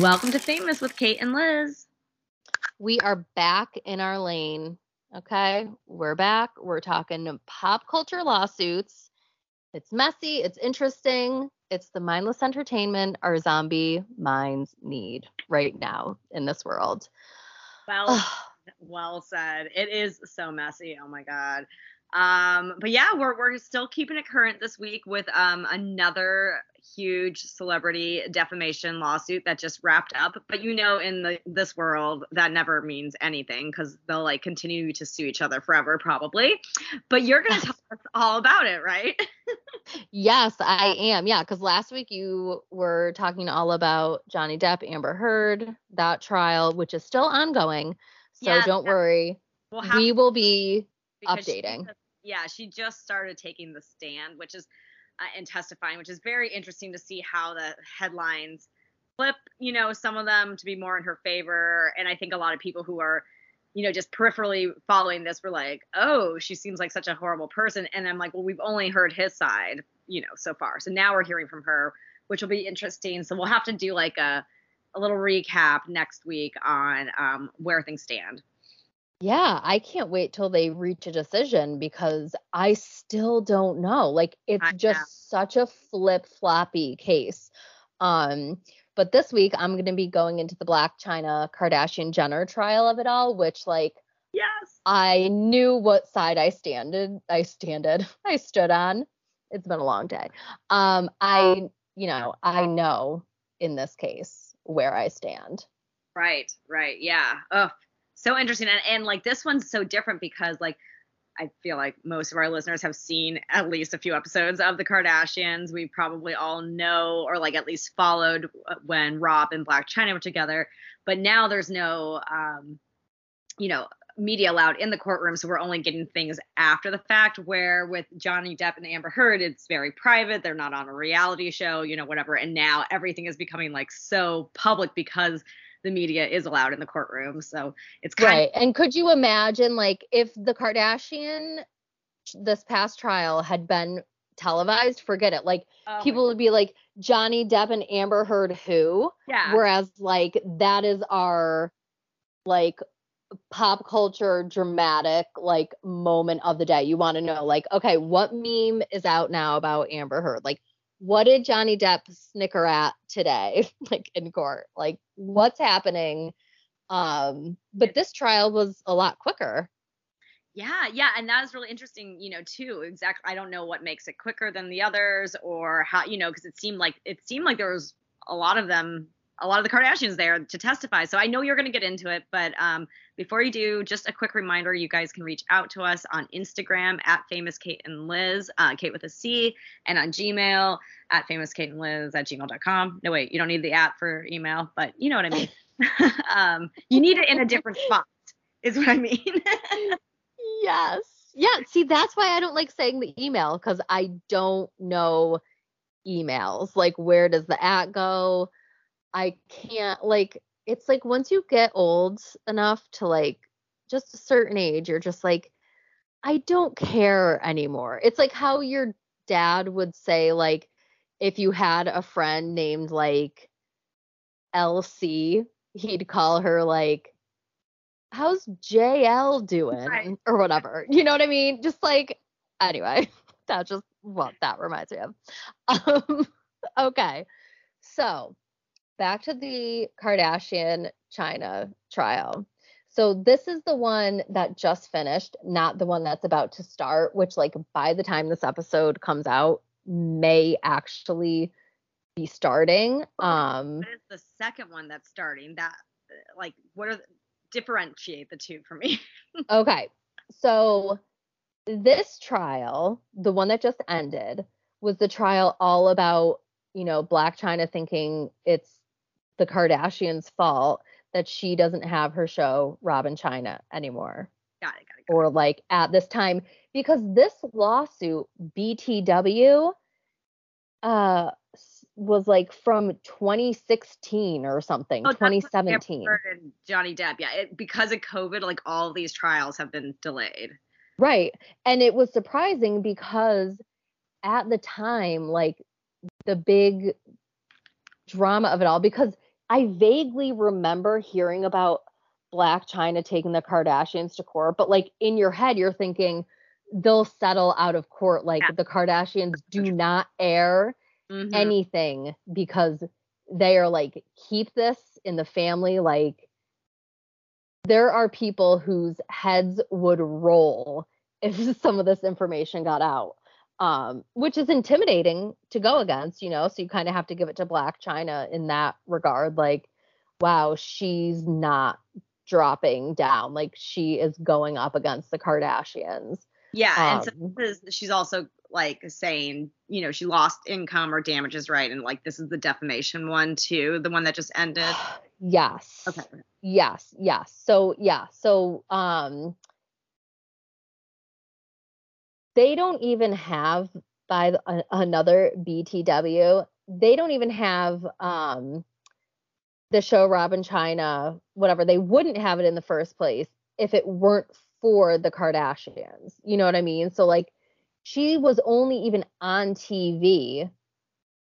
Welcome to Famous with Kate and Liz. We are back in our lane. Okay. We're back. We're talking pop culture lawsuits. It's messy. It's interesting. It's the mindless entertainment our zombie minds need right now in this world. Well, well said. It is so messy. Oh my God. Um, but yeah, we're we're still keeping it current this week with um another huge celebrity defamation lawsuit that just wrapped up. But you know, in the this world, that never means anything because they'll like continue to sue each other forever, probably. But you're gonna tell us all about it, right? yes, I am. Yeah, because last week you were talking all about Johnny Depp, Amber Heard, that trial, which is still ongoing. So don't worry. We'll we will be updating. She yeah, she just started taking the stand, which is uh, and testifying, which is very interesting to see how the headlines flip. You know, some of them to be more in her favor, and I think a lot of people who are you know, just peripherally following this were like, oh, she seems like such a horrible person. And I'm like, well, we've only heard his side, you know, so far. So now we're hearing from her, which will be interesting. So we'll have to do like a, a little recap next week on um, where things stand. Yeah, I can't wait till they reach a decision because I still don't know. Like it's just such a flip floppy case. Um, but this week I'm gonna be going into the Blac Chyna Kardashian Jenner trial of it all, which like yes, I knew what side I standed. I standed. I stood on. It's been a long day. Um, I you know I know in this case where I stand. Right, right, yeah. Oh, so interesting and, and like this one's so different because like I feel like most of our listeners have seen at least a few episodes of the Kardashians. We probably all know or like at least followed when Rob and Blac Chyna were together. But now there's no, um, you know, media allowed in the courtroom, so we're only getting things after the fact. Where with Johnny Depp and Amber Heard, it's very private. They're not on a reality show, you know, whatever. And now everything is becoming like so public because the media is allowed in the courtroom. So it's right. Of- and could you imagine like if the Kardashian this past trial had been televised, forget it. Like oh people would be like Johnny Depp and Amber Heard who? Yeah. Whereas like that is our like pop culture dramatic like moment of the day. You want to know like okay, what meme is out now about Amber Heard? Like what did Johnny Depp snicker at today, like in court? Like, what's happening? Um, but this trial was a lot quicker. Yeah, yeah, and that was really interesting, you know, too. Exactly. I don't know what makes it quicker than the others, or how, you know, because it seemed like it seemed like there was a lot of them a lot of the Kardashians there to testify. So I know you're going to get into it, but um, before you do, just a quick reminder: you guys can reach out to us on Instagram at famous Kate and Liz, uh, Kate with a C, and on Gmail at famous Kate and Liz at gmail.com. No wait, you don't need the app for email, but you know what I mean. um, you need it in a different spot, is what I mean. yes. Yeah. See, that's why I don't like saying the email because I don't know emails. Like, where does the at go? I can't like it's like once you get old enough to like just a certain age, you're just like, I don't care anymore. It's like how your dad would say, like, if you had a friend named like LC, he'd call her like, How's JL doing? Right. Or whatever. You know what I mean? Just like, anyway, that's just what that reminds me of. Um, okay. So back to the Kardashian Chyna trial. So this is the one that just finished, not the one that's about to start, which like by the time this episode comes out may actually be starting. Um what is the second one that's starting? That like what are the, differentiate the two for me? okay. So this trial, the one that just ended, was the trial all about, you know, Blac Chyna thinking it's the Kardashians' fault that she doesn't have her show Rob & Chyna anymore. Got it, got it, got or like at this time because this lawsuit BTW uh was like from 2016 or something, oh, 2017. Johnny Depp, yeah, it, because of COVID, like all these trials have been delayed. Right, and it was surprising because at the time, like the big drama of it all, because I vaguely remember hearing about Blac Chyna taking the Kardashians to court, but like in your head, you're thinking they'll settle out of court. Like Yeah. the Kardashians do not air Mhm. anything because they are like, keep this in the family. Like there are people whose heads would roll if some of this information got out. Um, which is intimidating to go against, you know. So you kind of have to give it to Blac Chyna in that regard. Like, wow, she's not dropping down. Like she is going up against the Kardashians. Yeah, and so Um, this is, she's also like saying, you know, she lost income or damages, right? And like this is the defamation one too, the one that just ended. yes. Okay. Yes, yes. So yeah, so um they don't even have by the, a- another BTW, they don't even have um the show Rob & Chyna, whatever. They wouldn't have it in the first place if it weren't for the Kardashians. You know what I mean? So like she was only even on TV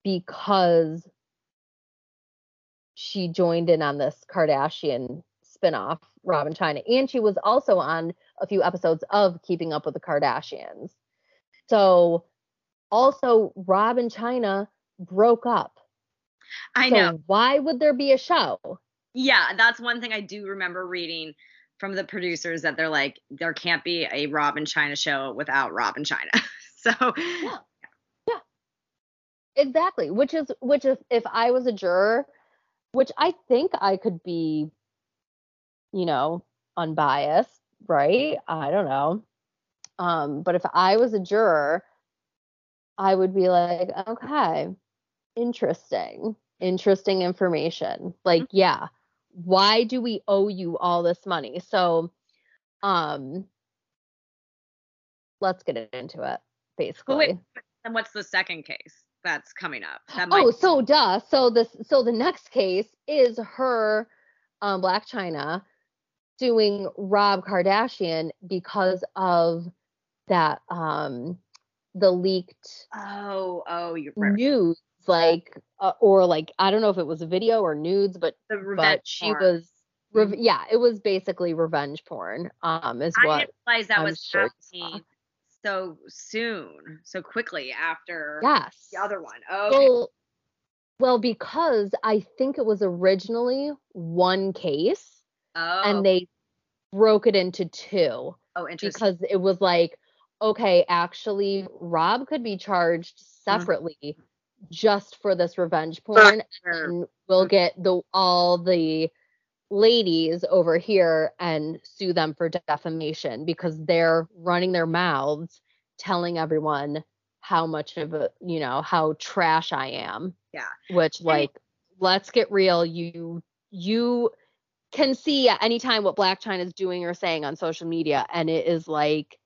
because she joined in on this Kardashian spinoff, Rob & Chyna, and she was also on a few episodes of Keeping Up with the Kardashians. So, also, Rob and Chyna broke up. I so know. Why would there be a show? Yeah, that's one thing I do remember reading from the producers that they're like, there can't be a Rob and Chyna show without Rob and Chyna. so Yeah. Yeah. Exactly. Which is which is if I was a juror, which I think I could be, you know, unbiased, right? I don't know. Um, but if I was a juror, I would be like, okay, interesting. Interesting information. Like, yeah, why do we owe you all this money? So um let's get into it, basically. Wait, then what's the second case that's coming up? That might Oh, so duh. So this so the next case is her um Blac Chyna suing Rob Kardashian because of that um the leaked Oh, oh, you're right. nudes like uh, or like I don't know if it was a video or nudes but The but she porn. was rev- yeah, it was basically revenge porn um is I what didn't realize that I'm was sure happening so soon, so quickly after yes. the other one. Okay. Well, well, because I think it was originally one case oh, and they broke it into two oh, interesting. because it was like, okay, actually, Rob could be charged Mm-hmm. separately just for this revenge porn, and we'll get the all the ladies over here and sue them for defamation because they're running their mouths telling everyone how much of a you know how trash I am. Yeah. Which I mean- like let's get real you you can see at any time what Blac Chyna is doing or saying on social media and it is like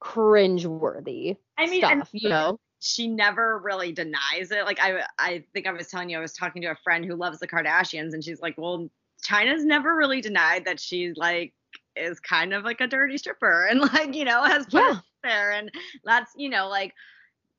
cringe worthy I mean, stuff, you know. she never really denies it. Like I, I think I was telling you, I was talking to a friend who loves the Kardashians, and she's like, "Well, Chyna's never really denied that she like is kind of like a dirty stripper, and like you know has put Yeah. there, and that's you know like."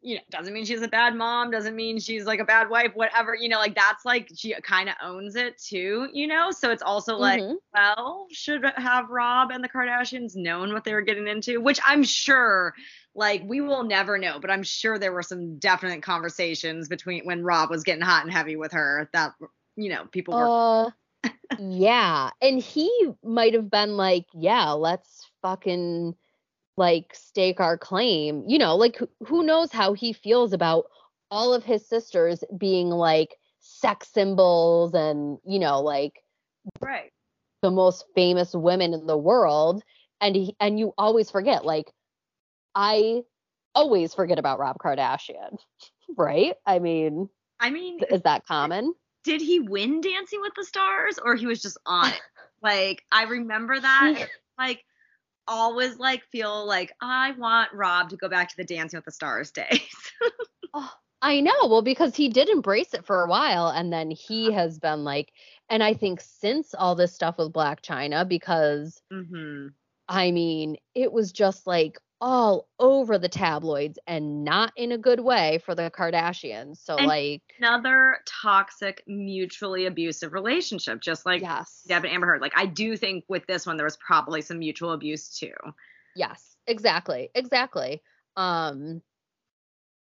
You know, doesn't mean she's a bad mom, doesn't mean she's like a bad wife, whatever, you know, like that's like she kind of owns it too, you know? So it's also like, Mhm. well, should have Rob and the Kardashians known what they were getting into, which I'm sure like we will never know, but I'm sure there were some definite conversations between when Rob was getting hot and heavy with her that you know, people were Uh, yeah, and he might have been like, "Yeah, let's fucking like stake our claim." You know, like who- knows how he feels about all of his sisters being like sex symbols and you know like right. the most famous women in the world, and he and you always forget like I always forget about Rob Kardashian, right? I mean, I mean, is that common? did he win Dancing with the Stars or he was just on it? like I remember that like always like feel like I want Rob to go back to the Dancing with the Stars days. Oh, I know. Well, because he did embrace it for a while and then he has been like and I think since all this stuff with Blac Chyna because mm-hmm. I mean, it was just like all over the tabloids and not in a good way for the Kardashians. So And- like Another toxic, mutually abusive relationship, just like yes. Depp and Amber Heard. Like I do think with this one there was probably some mutual abuse too. Yes, exactly. Exactly. Um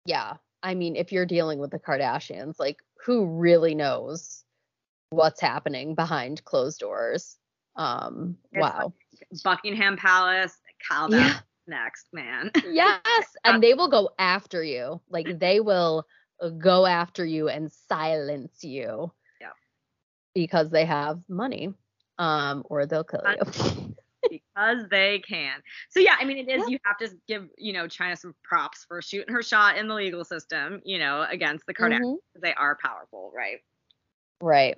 yeah. I mean, if you're dealing with the Kardashians, like who really knows what's happening behind closed doors? Um It's wow. Buckingham Palace, Kyle Yeah. Next, man. yes, and they will go after you. Like they will go after you and silence you. Yeah. Because they have money. Um or they'll kill you. because they can. So yeah, I mean it is Yeah. you have to give, you know, Chyna some props for shooting her shot in the legal system, you know, against the Kardashians. Mhm. They are powerful, right? Right.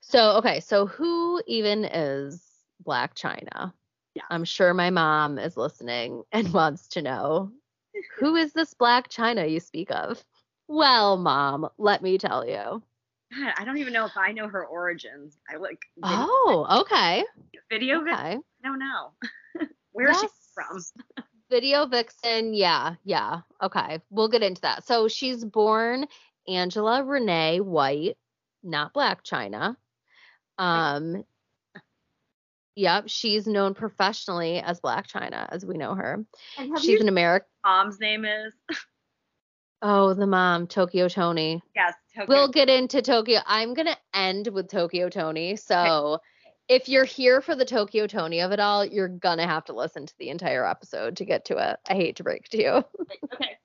So, okay. So, who even is Blac Chyna? Yeah. I'm sure my mom is listening and wants to know who is this Blac Chyna you speak of? Well, mom, let me tell you. God, I don't even know if I know her origins. I like Oh, okay. video vid- Okay. I don't know. Where is she from? Video Vixen. Yeah. Yeah. Okay. We'll get into that. So, she's born Angela Renee White, not Blac Chyna. Um, Yep, she's known professionally as Blac Chyna, as we know her. She's an American. mom's name is? Oh, the mom, Tokyo Toni. Yes, Tokyo. We'll get into Tokyo. I'm gonna end with Tokyo Toni. So if you're here for the Tokyo Toni of it all, you're gonna have to listen to the entire episode to get to it. I hate to break to you. okay.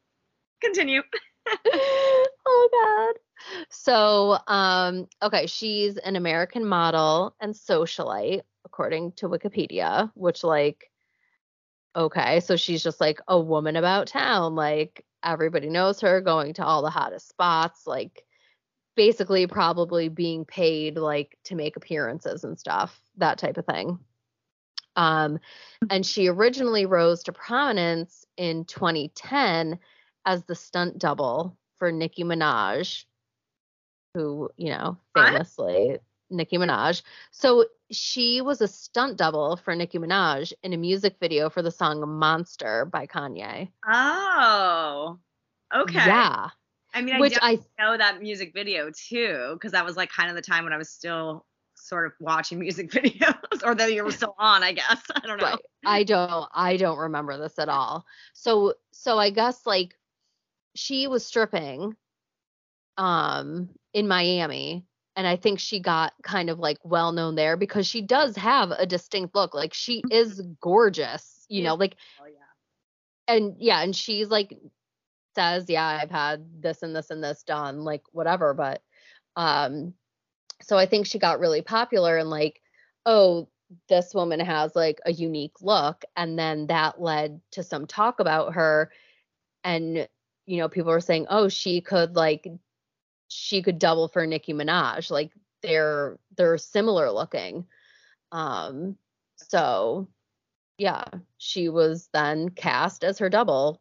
Continue. oh god. So, um, okay, she's an American model and socialite, according to Wikipedia, which like okay, so she's just like a woman about town, like everybody knows her, going to all the hottest spots, like basically probably being paid like to make appearances and stuff, that type of thing. Um, and she originally rose to prominence in 2010 as the stunt double for Nicki Minaj, who, you know, What? famously Nicki Minaj. So she was a stunt double for Nicki Minaj in a music video for the song Monster by Kanye. Oh. Okay. Yeah. I mean, I Which I know that music video too, because that was like kind of the time when I was still sort of watching music videos, or that you were still on, I guess. I don't know. right. I don't I don't remember this at all. So so I guess like she was stripping um in Miami and I think she got kind of like well known there because she does have a distinct look. Like she is gorgeous, you know, like Oh, yeah. and yeah, and she's like says, yeah, I've had this and this and this done, like whatever, but um so I think she got really popular and like, oh, this woman has like a unique look and then that led to some talk about her and you know, people were saying, "Oh, she could like she could double for Nicki Minaj. Like they're they're similar looking." Um so yeah, she was then cast as her double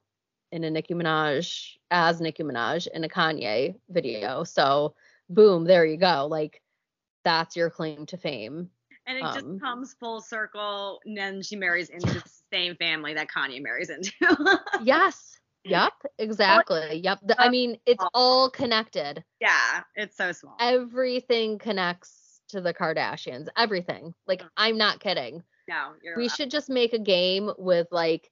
in a Nicki Minaj as Nicki Minaj in a Kanye video. So boom, there you go. Like that's your claim to fame. And it um, just comes full circle, and then she marries into the same family that Kanye marries into. Yes. Mm-hmm. Yep, exactly. Yep. The- I mean, it's all connected. yeah, it's so small. Everything connects to the Kardashians. Everything. Like mm-hmm. I'm not kidding. no, you're We should just make a game with like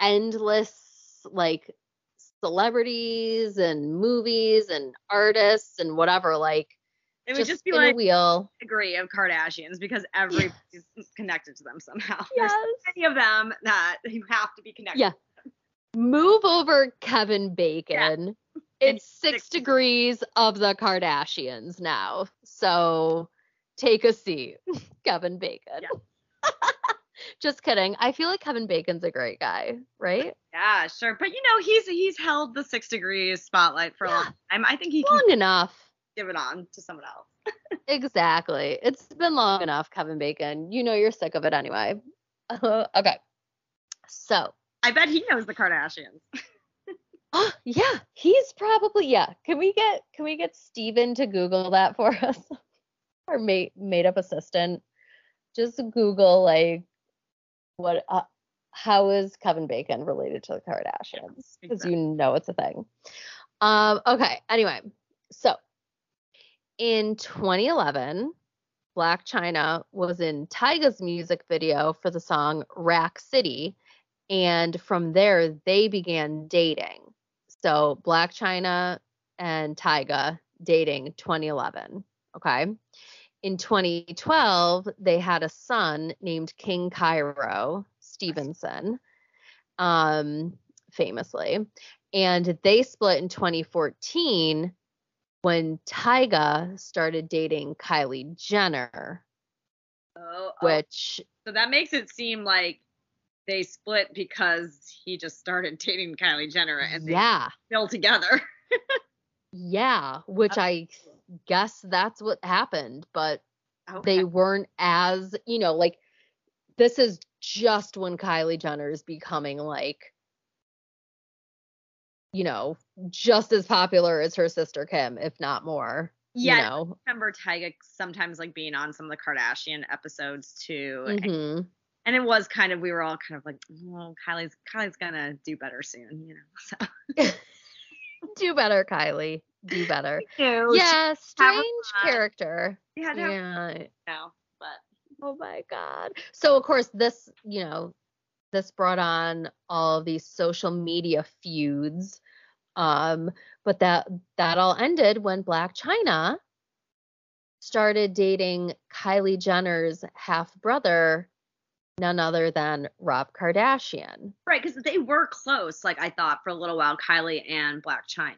endless like celebrities and movies and artists and whatever like It would just be spin like a wheel. degree of Kardashians because everybody's connected to them somehow. Yes. There's many of them that you have to be connected. Yeah. Move over Kevin Bacon. It's six six degrees of the Kardashians now. So take a seat, Kevin Bacon. Yeah. Just kidding. I feel like Kevin Bacon's a great guy, right? Yeah, sure. But you know, he's he's held the six degrees spotlight for a long time. I think he Long enough. give it on to someone else. Exactly. It's been long enough, Kevin Bacon. You know you're sick of it anyway. okay. So, I bet he knows the Kardashians. oh, yeah, he's probably yeah. Can we get can we get Steven to Google that for us? Our made made up assistant. Just Google like what uh, how is Kevin Bacon related to the Kardashians? Because exactly. you know it's a thing. Um, okay, anyway, so in 2011, Blac Chyna was in Tyga's music video for the song Rack City, and from there they began dating. So Blac Chyna and Tyga dating 2011. Okay. In 2012, they had a son named King Cairo Stevenson, um, famously. And they split in 2014 when Tyga started dating Kylie Jenner, Oh, oh, which, so that makes it seem like they split because he just started dating Kylie Jenner and they yeah, still together. yeah, which I guess that's what happened. But Okay. they weren't as you know like this is just when Kylie Jenner is becoming like you know just as popular as her sister Kim if not more yeah, you know I remember Tyga sometimes like being on some of the Kardashian episodes too. Mhm. And it was kind of we were all kind of like, oh, Kylie's Kylie's gonna do better soon, you know. So. Do better Kylie. Do better. Yeah, strange character. Yeah, no, yeah. No, but. Oh my god. So of course this, you know, this brought on all these social media feuds. Um, but that that all ended when Blac Chyna started dating Kylie Jenner's half brother, none other than Rob Kardashian. right because they were close. Like I thought for a little while, Kylie and Blac Chyna,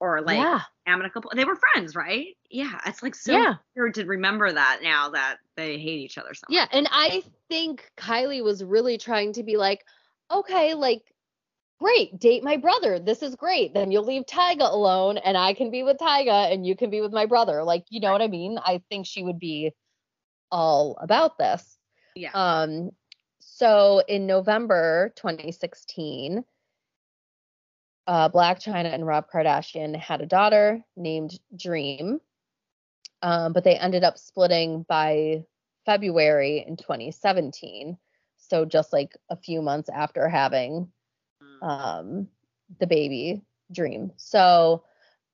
or like yeah. amicable. They were friends, right? Yeah, it's like so Yeah. weird to remember that now that they hate each other so much. Yeah, and I think Kylie was really trying to be like, okay, like, great, date my brother. This is great. Then you'll leave Tyga alone, and I can be with Tyga, and you can be with my brother. Like, you know what I mean? I think she would be all about this. Yeah. Um, so in November 2016, uh, Blac Chyna and Rob Kardashian had a daughter named Dream, um, but they ended up splitting by February in 2017. So just like a few months after having Mm. um, the baby Dream. So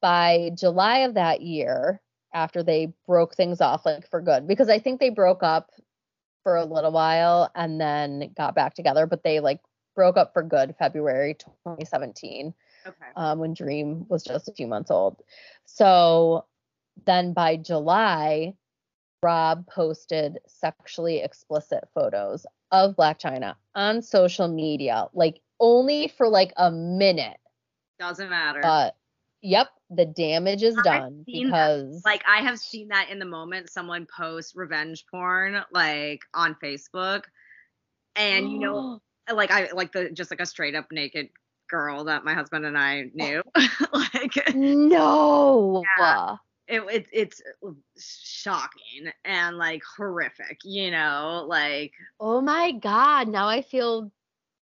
by July of that year, after they broke things off like for good, because I think they broke up for a little while and then got back together, but they like broke up for good February 2017 okay. um, when Dream was just a few months old. So then by July, Rob posted sexually explicit photos of Blac Chyna on social media, like only for like a minute. Doesn't matter. But yep, the damage is done seen that. because like I have seen that in the moment someone posts revenge porn like on Facebook. And you know, like I like the just like a straight up naked girl that my husband and I knew. like no. Yeah. it, it it's shocking and like horrific, you know, like Oh my god, now I feel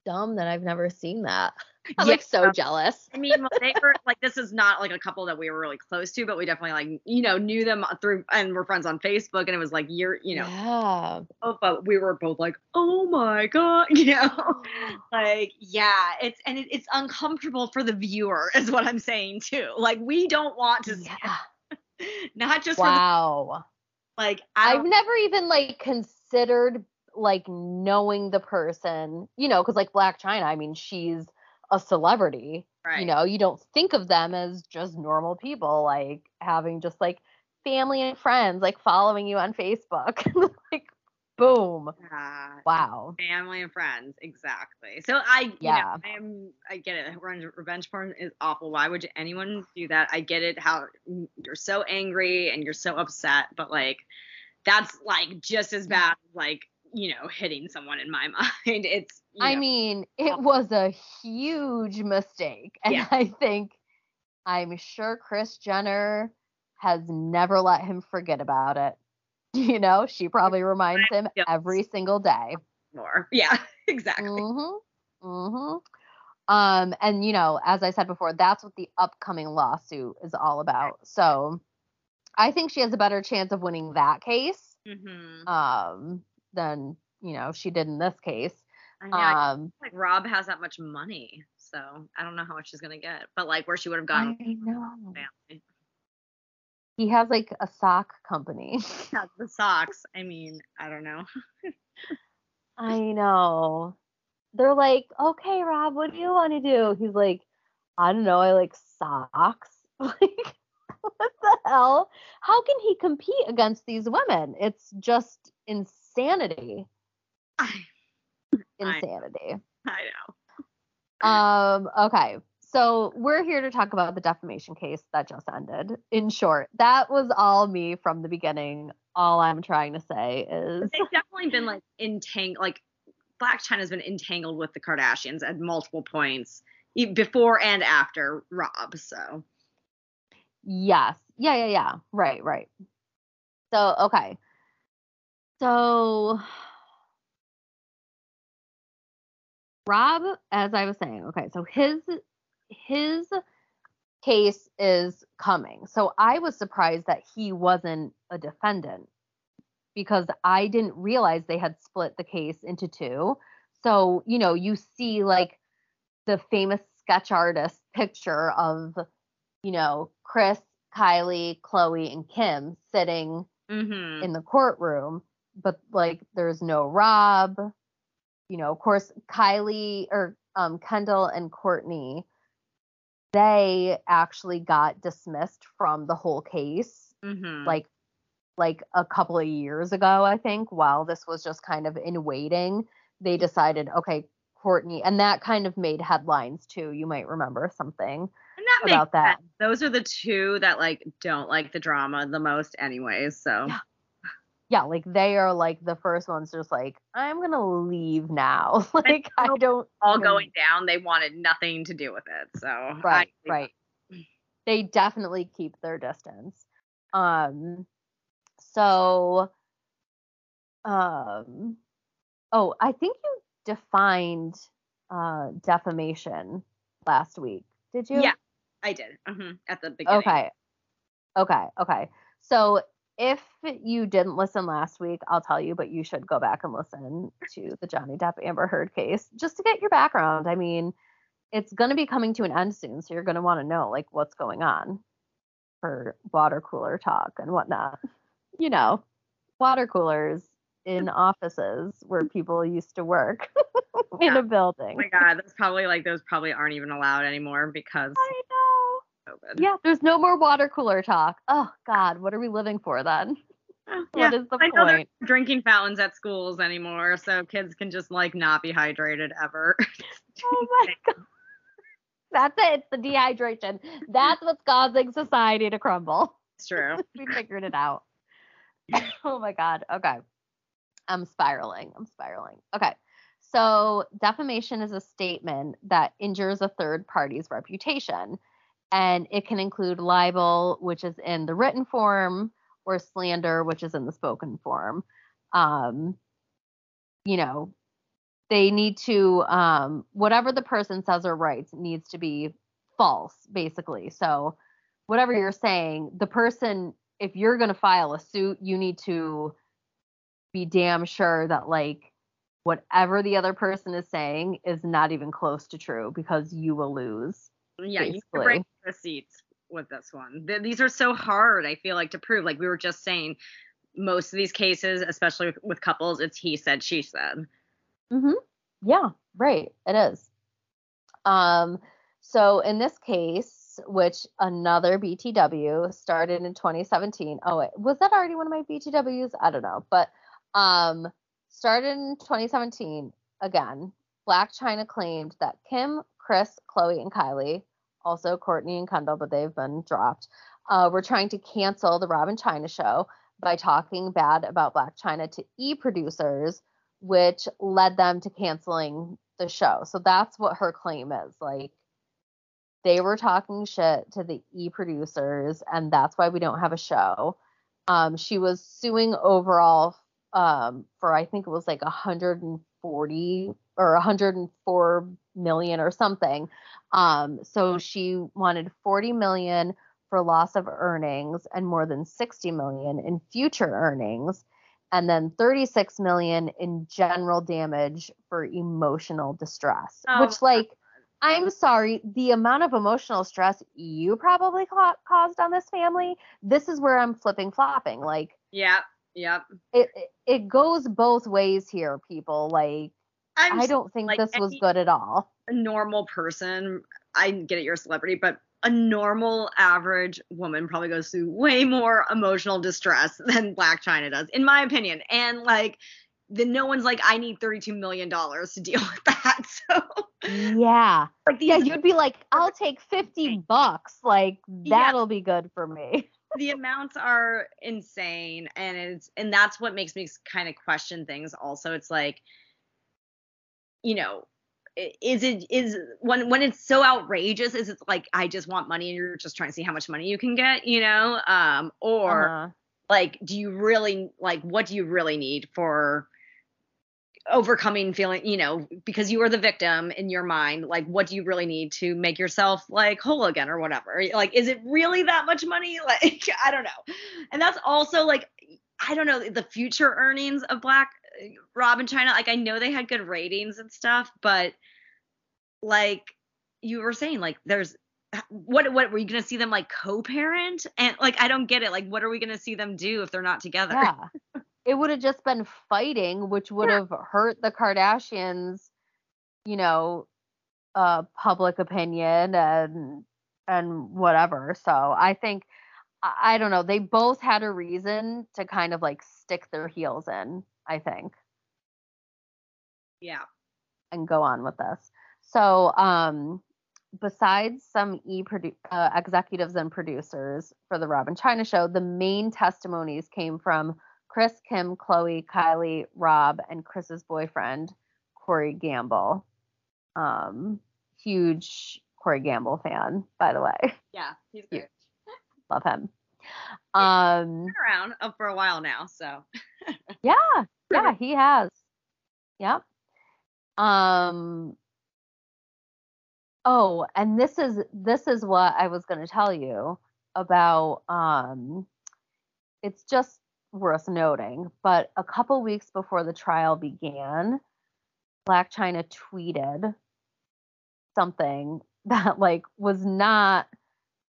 dumb that I've never seen that. I'm Yeah. like so jealous. I mean, they were like, this is not like a couple that we were really close to, but we definitely like, you know, knew them through and were friends on Facebook. And it was like, you're, you know, Yeah. oh, but we were both like, oh my God, you know, like, yeah, it's, and it, it's uncomfortable for the viewer, is what I'm saying too. Like, we don't want to Yeah. not just Wow. the, like, I've never even like considered like knowing the person, you know, because like Blac Chyna, I mean, she's a celebrity. right. You know, you don't think of them as just normal people, like having just like family and friends like following you on Facebook. like, boom. Yeah. Wow. family and friends exactly so i you Yeah. know, i am i get it revenge, revenge porn is awful why would anyone do that i get it how you're so angry and you're so upset but like that's like just as bad as like you know hitting someone in my mind it's I know, mean, it was a huge mistake. And Yeah. I think I'm sure Kris Jenner has never let him forget about it. You know, she probably reminds him every single day. more yeah exactly Mhm. Mhm. Um and you know, as I said before, that's what the upcoming lawsuit is all about. So I think she has a better chance of winning that case hmm um than, you know, she did in this case. I know, Um, feel like Rob has that much money, so I don't know how much she's gonna get. But like where she would have gotten I know. family. He has like a sock company. Yeah, the socks. I mean, I don't know. I know. They're like, okay, Rob, what do you want to do? He's like, I don't know. I like socks. Like, what the hell? How can he compete against these women? It's just insanity. I, Insanity. I know. Um, okay. So we're here to talk about the defamation case that just ended. In short, that was all me from the beginning. All I'm trying to say is They've definitely been like entangled. Like Blac Chyna's been entangled with the Kardashians at multiple points, before and after Rob. So Yes. Yeah, yeah, yeah. Right, right. So, okay. So, Rob, as I was saying, okay, so his his case is coming. So I was surprised that he wasn't a defendant because I didn't realize they had split the case into two. So, you know, you see like the famous sketch artist picture of you know, Kris, Kylie, Khloé, and Kim sitting mhm. in the courtroom, but like there's no Rob. You know, of course, Kylie or um, Kendall and Kourtney, they actually got dismissed from the whole case, Mhm. like like a couple of years ago, I think, while this was just kind of in waiting. They decided, okay, Kourtney, and that kind of made headlines too. You might remember something. and that about that. sense. Those are the two that like don't like the drama the most, anyways. So Yeah. Yeah, like they are like the first ones just like, I'm gonna leave now. like I don't all going down, they wanted nothing to do with it. So right, I- right. They definitely keep their distance. Um so um oh, I think you defined uh defamation last week. Did you? Yeah, I did. hmm At the beginning. Okay. Okay. Okay. So if you didn't listen last week, I'll tell you, but you should go back and listen to the Johnny Depp Amber Heard case just to get your background. I mean, it's going to be coming to an end soon, so you're going to want to know like what's going on for water cooler talk and whatnot. You know, water coolers in offices where people used to work in Yeah. a building. Oh my god, that's probably like those probably aren't even allowed anymore because I know. COVID. Yeah, there's no more water cooler talk. Oh God, what are we living for then? Oh, yeah. is the I point? drinking fountains at schools anymore, so kids can just like not be hydrated ever. Oh my God. That's it. It's the dehydration. That's what's causing society to crumble. it's true. we figured it out. oh my God. Okay. I'm spiraling. I'm spiraling. Okay. So, defamation is a statement that injures a third party's reputation, and it can include libel, which is in the written form, or slander, which is in the spoken form. Um, you know, they need to, um, whatever the person says or writes needs to be false, basically. So, whatever you're saying, the person, if you're going to file a suit, you need to be damn sure that like whatever the other person is saying is not even close to true because you will lose. Yeah, you Basically. can break receipts with this one. Th- These are so hard, I feel like, to prove. Like we were just saying, most of these cases, especially with, with couples, it's he said, she said. Mm-hmm. Yeah, right. It is. Um, so in this case, which another BTW started in 2017. Oh, wait, was that already one of my BTWs? I don't know, but um, started in 2017. Again, Blac Chyna claimed that Kim, Kris, Khloé, and Kylie, also Kourtney and Kendall, but they've been dropped, uh, were trying to cancel the Rob & Chyna show by talking bad about Blac Chyna to E producers which led them to canceling the show. So that's what her claim is. Like they were talking shit to the E producers, and that's why we don't have a show. Um, she was suing overall um, for I think it was like 140 or 104 million or something. Um, so she wanted 40 million for loss of earnings and more than 60 million in future earnings and then 36 million in general damage for emotional distress, Oh, which like I'm sorry, the amount of emotional stress you probably ca- caused on this family, this is where I'm flipping flopping. Like Yep. Yep. it it- it goes both ways here, people. Like I'm I don't think like, this was good at all. a normal person. I get it, you're a celebrity, but a normal average woman probably goes through way more emotional distress than Blac Chyna does, in my opinion. And like, then no one's like, I need 32 million dollars to deal with that. So Yeah. like Yeah, you'd be like, I'll take 50 bucks. Like that'll be good for me. the amounts are insane and it's and that's what makes me kind of question things also it's like you know is it is when when it's so outrageous is it like i just want money and you're just trying to see how much money you can get you know? Um or Uh-huh. like do you really like what do you really need for overcoming feeling you know because you were the victim in your mind like what do you really need to make yourself like whole again or whatever? Like is it really that much money? Like i don't know. And that's also like i don't know the future earnings of black rob and chyna like i know they had good ratings and stuff but like you were saying like there's what what were you gonna see them like co-parent and like i don't get it like what are we gonna see them do if they're not together Yeah. It would have just been fighting, which would Yeah. have hurt the Kardashians, you know, uh public opinion and and whatever. So I think I don't know, they both had a reason to kind of like stick their heels in, I think. yeah and go on with this. So, um, besides some e produ- uh, executives and producers for the Rob & Chyna show, the main testimonies came from Kris, Kim, Khloé, Kylie, Rob, and Kris's boyfriend, Corey Gamble. Um, huge Corey Gamble fan, by the way. yeah he's good Love him. Um, been around uh, for a while now so Yeah, yeah, he has. Yep. Um Oh, and this is this is what I was going to tell you about um it's just worth noting, but a couple weeks before the trial began, Blac Chyna tweeted something that like was not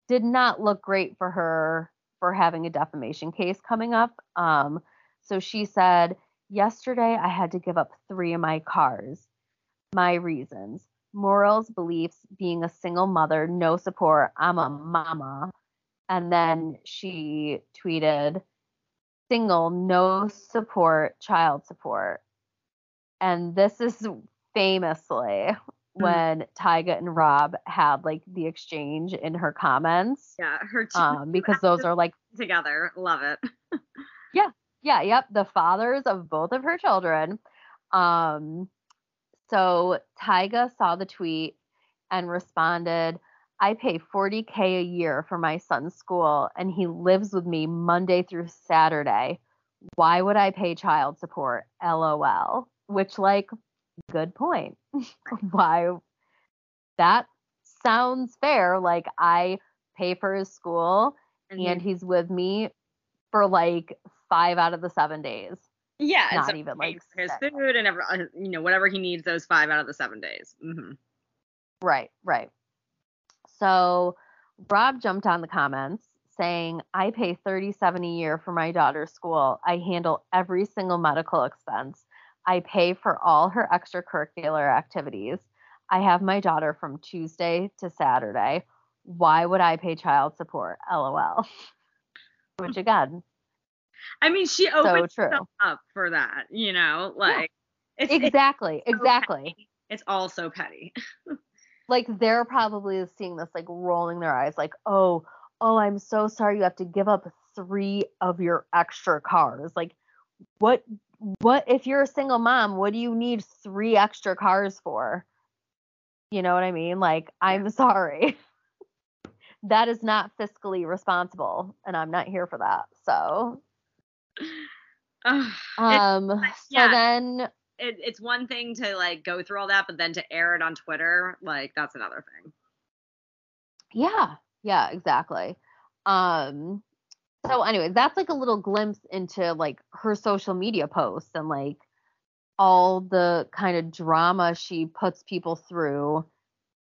did not look great for her for having a defamation case coming up. Um so she said, Yesterday I had to give up three of my cars. My reasons morals, beliefs, being a single mother, no support. I'm a mama. And then she tweeted, single, no support, child support. And this is famously when Tyga and Rob had like the exchange in her comments. yeah her two Um, because those are like together love it yeah, yeah, yep, the fathers of both of her children. Um, so Tyga saw the tweet and responded, I pay 40K a year for my son's school and he lives with me Monday through Saturday. Why would I pay child support? LOL. Which, like, good point. Why? That sounds fair. Like, I pay for his school and he's with me for like five out of the seven days. yeah not so even, like, his seven. food and every, you know whatever he needs those five out of the seven days hmm Right, right. So Rob jumped on the comments saying, I pay 37 a year for my daughter's school. I handle every single medical expense. I pay for all her extracurricular activities. I have my daughter from Tuesday to Saturday. Why would I pay child support? LOL. Which again, i mean she opened true. herself up for that you know like it's, it's exactly, so exactly. petty. it's all so petty like they're probably seeing this like rolling their eyes like oh oh i'm so sorry you have to give up three of your extra cars like what what if you're a single mom what do you need three extra cars for? You know what i mean? Like i'm sorry. That is not fiscally responsible and i'm not here for that so um so yeah. then it, it's one thing to like go through all that but then to air it on twitter like that's another thing. Yeah, yeah, exactly. Um, so anyway, that's like a little glimpse into like her social media posts and like all the kind of drama she puts people through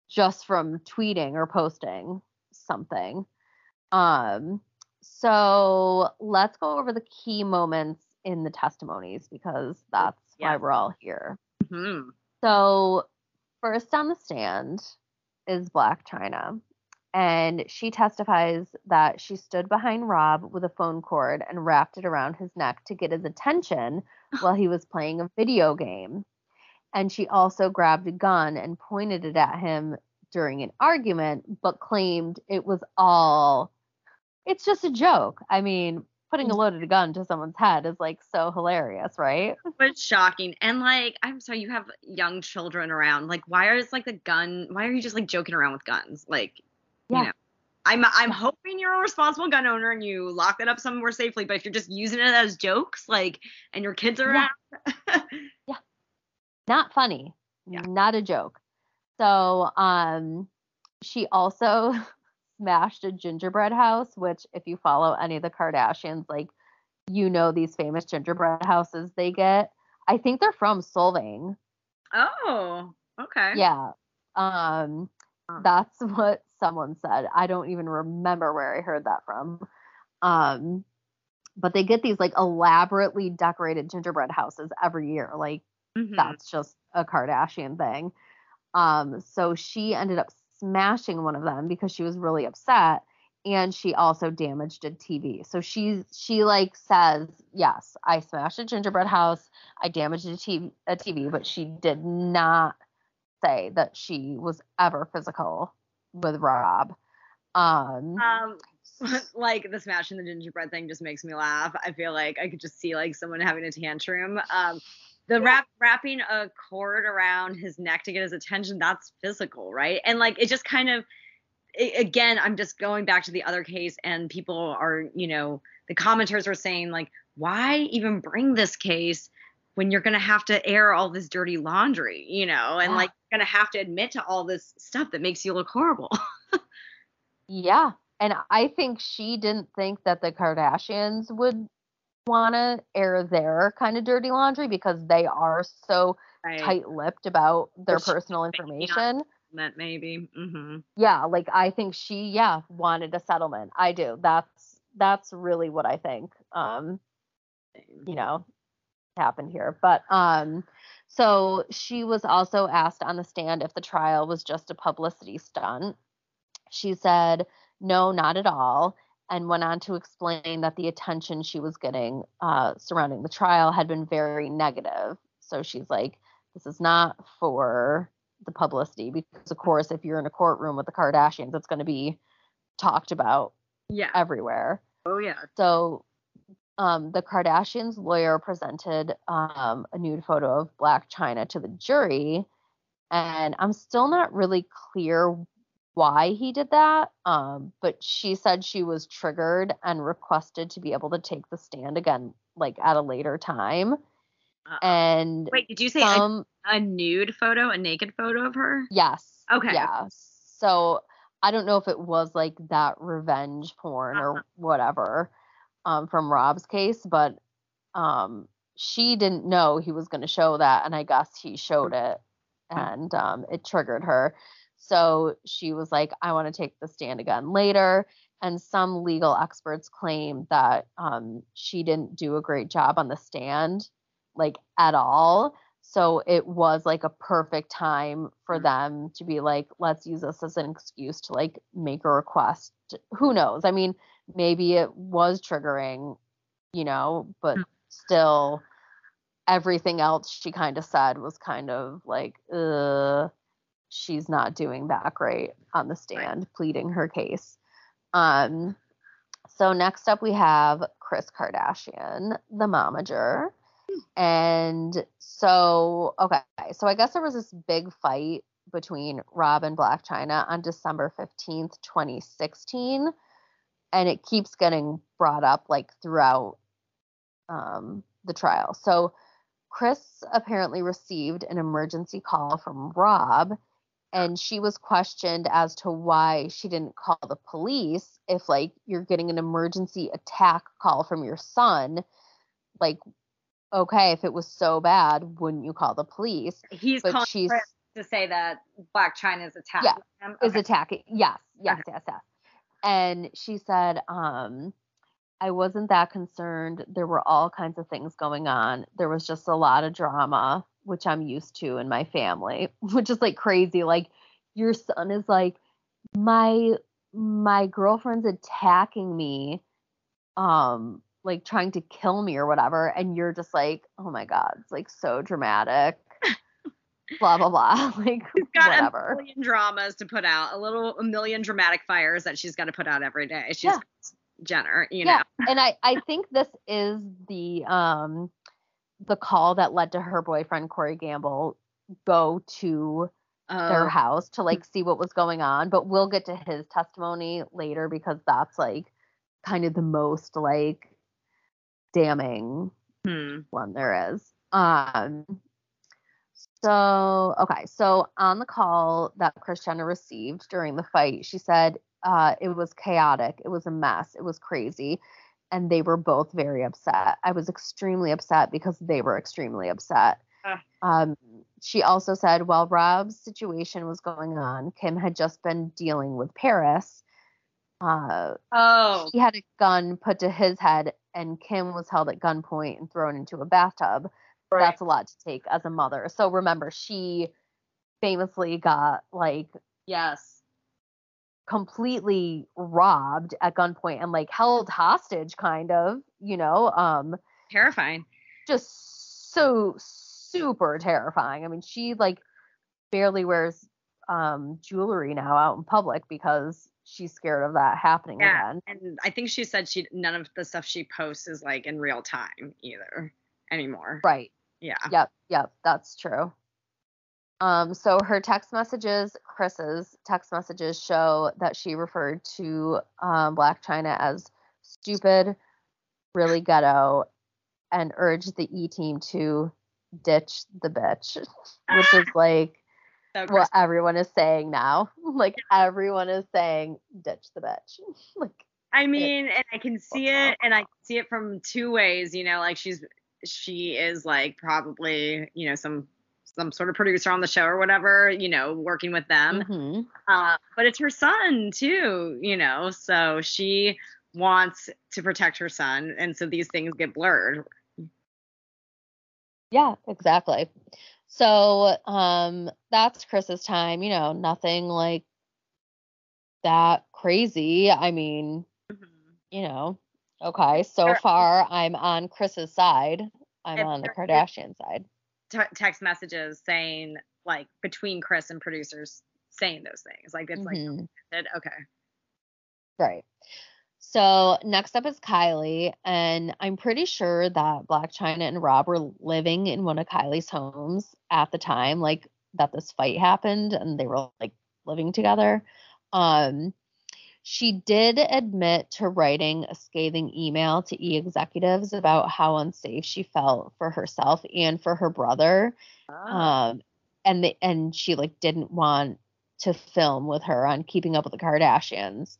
just from tweeting or posting something. Um so let's go over the key moments in the testimonies because that's why we're all here. hmm So, first on the stand is Blac Chyna. And she testifies that she stood behind Rob with a phone cord and wrapped it around his neck to get his attention while he was playing a video game. And she also grabbed a gun and pointed it at him during an argument, but claimed it was all, it's just a joke. I mean, putting a mm. loaded gun to someone's head is like so hilarious, right? But shocking. And like, I'm sorry, you have young children around. Like, why is like the gun? Why are you just like joking around with guns? Like, Yeah. you know, I'm I'm hoping you're a responsible gun owner and you lock it up somewhere safely. But if you're just using it as jokes, like, and your kids are Yeah. around, yeah, not funny Yeah. not a joke so um she also smashed a gingerbread house which if you follow any of the kardashians like you know these famous gingerbread houses they get i think they're from solvang oh, okay. yeah um that's what someone said i don't even remember where i heard that from um but they get these like elaborately decorated gingerbread houses every year like Mhm. that's just a Kardashian thing. Um, so she ended up smashing one of them because she was really upset, and she also damaged a TV. So she she like says, yes, I smashed a gingerbread house, I damaged a TV, a TV, but she did not say that she was ever physical with Rob. Um, Um, like the smashing the gingerbread thing just makes me laugh. I feel like I could just see like someone having a tantrum. Um, the wrap wrapping a cord around his neck to get his attention, that's physical, right? And like it just kind of a- again, I'm just going back to the other case and people are, you know, the commenters are saying like, why even bring this case when you're going to have to air all this dirty laundry, you know, and Yeah. like going to have to admit to all this stuff that makes you look horrible. Yeah. And I think she didn't think that the Kardashians would want to air their kind of dirty laundry because they are so Right. tight lipped about their Which personal information. That maybe. hmm Yeah. Like I think she, yeah, wanted a settlement. I do. That's, that's really what I think. Um, you know, happened here. But um so she was also asked on the stand if the trial was just a publicity stunt. She said, "No, not at all." And went on to explain that the attention she was getting uh, surrounding the trial had been very negative. So she's like, this is not for the publicity because, of course, if you're in a courtroom with the Kardashians, it's going to be talked about Yeah. everywhere. Oh yeah. So um, the Kardashians' lawyer presented um, a nude photo of Blac Chyna to the jury, and I'm still not really clear why he did that. Um, but she said she was triggered and requested to be able to take the stand again, like at a later time. Uh, And Wait, did you say a, a nude photo, a naked photo of her? yes, Okay. yeah. So I don't know if it was like that revenge porn Uh-huh. or whatever um, from Rob's case, but um, she didn't know he was going to show that, and I guess he showed it, and um, it triggered her. So she was like, "I want to take the stand again later." And some legal experts claim that um, she didn't do a great job on the stand, like at all. So it was like a perfect time for Mhm. them to be like, let's use this as an excuse to like make a request. Who knows? I mean, maybe it was triggering, you know, but Mm. still everything else she kind of said was kind of like, uh, she's not doing that great on the stand, pleading her case. Um, so next up we have Kris Kardashian, the momager. And so, okay, so I guess there was this big fight between Rob and Blac Chyna on December 15th, 2016. And it keeps getting brought up like throughout um, the trial. So Kris apparently received an emergency call from Rob and she was questioned as to why she didn't call the police if like you're getting an emergency attack call from your son like okay if it was so bad wouldn't you call the police? He's but calling she's to say that Blac Chyna is attacking Yeah, him. is attacking yes yes Okay. yes yes. And she said um i wasn't that concerned. There were all kinds of things going on. There was just a lot of drama which i'm used to in my family which is like crazy. Like your son is like my my girlfriend's attacking me um like trying to kill me or whatever and you're just like oh my god it's like so dramatic blah blah blah like She's got whatever a million dramas to put out, a little a million dramatic fires that she's got to put out every day. She's Yeah. Jenner, you yeah know. and i i think this is the um the call that led to her boyfriend corey gamble go to their Oh, house to like see what was going on but we'll get to his testimony later because that's like kind of the most like damning hmm. one there is um so okay so on the call that kris jenner received during the fight she said uh it was chaotic it was a mess it was crazy and they were both very upset i was extremely upset because they were extremely upset Ah. um she also said while rob's situation was going on kim had just been dealing with paris uh Oh, he had a gun put to his head and Kim was held at gunpoint and thrown into a bathtub. right. That's a lot to take as a mother. So remember, she famously got like yes. completely robbed at gunpoint and like held hostage kind of, you know, um Terrifying. just so super terrifying. I mean, she like barely wears um jewelry now out in public because she's scared of that happening Yeah. again. And I think she said she none of the stuff she posts is like in real time either anymore. Right. Yeah. Yep, yep, that's true. Um, so her text messages, Kris's text messages show that she referred to um, Blac Chyna as stupid, really ghetto, and urged the E team to ditch the bitch, which is like What everyone is saying now. Like everyone is saying ditch the bitch. like I mean, and I can see it, and I see it from two ways. You know, like she's she is like probably you know some some sort of producer on the show or whatever. You know, working with them. mhm. Uh, but it's her son too. You know, so she wants to protect her son, and so these things get blurred. Yeah, exactly. So um that's Kris's time, you know, nothing like that crazy. I mean, you know, okay, so far I'm on Kris's side. I'm on the Kardashian side. T- text messages saying like between Kris and producers saying those things. Like it's Mhm. like okay. Right. So next up is Kylie, and I'm pretty sure that Blac Chyna and Rob were living in one of Kylie's homes at the time, like that this fight happened, and they were like living together. Um, she did admit to writing a scathing email to E executives about how unsafe she felt for herself and for her brother. Um and the, and she like didn't want to film with her on keeping up with the kardashians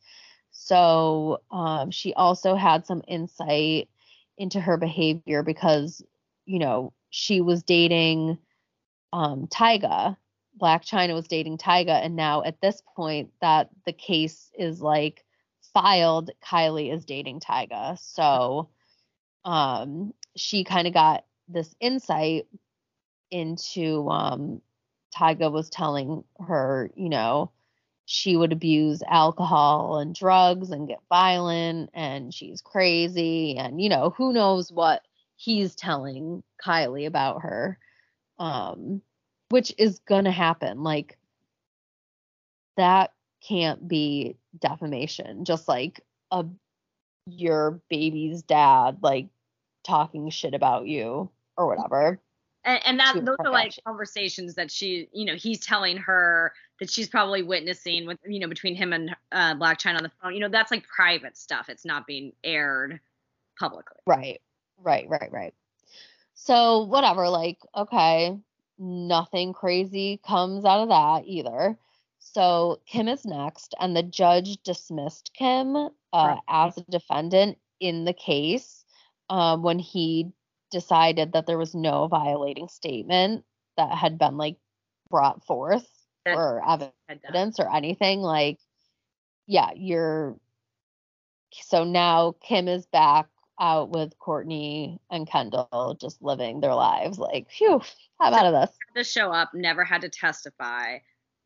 so um she also had some insight into her behavior because you know she was dating um tyga. Blac chyna was dating tyga and now at this point that the case is like filed kylie is dating tyga. So um she kind of got this insight into um Tyga was telling her, you know, she would abuse alcohol and drugs and get violent and she's crazy and you know, who knows what he's telling Kylie about her. Um which is going to happen. Like that can't be defamation. Just like a your baby's dad like talking shit about you or whatever. and, and that those are like conversations that she you know he's telling her that she's probably witnessing with you know between him and uh, blac chyna on the phone you know that's like private stuff it's not being aired publicly Right. Right, right, right. So whatever, like, okay, nothing crazy comes out of that either. So Kim is next, and the judge dismissed Kim uh, Right. as a defendant in the case um, when he decided that there was no violating statement that had been like brought forth or evidence or anything like yeah you're so now kim is back out with kourtney and kendall just living their lives like phew i'm out of this to show up, never had to testify,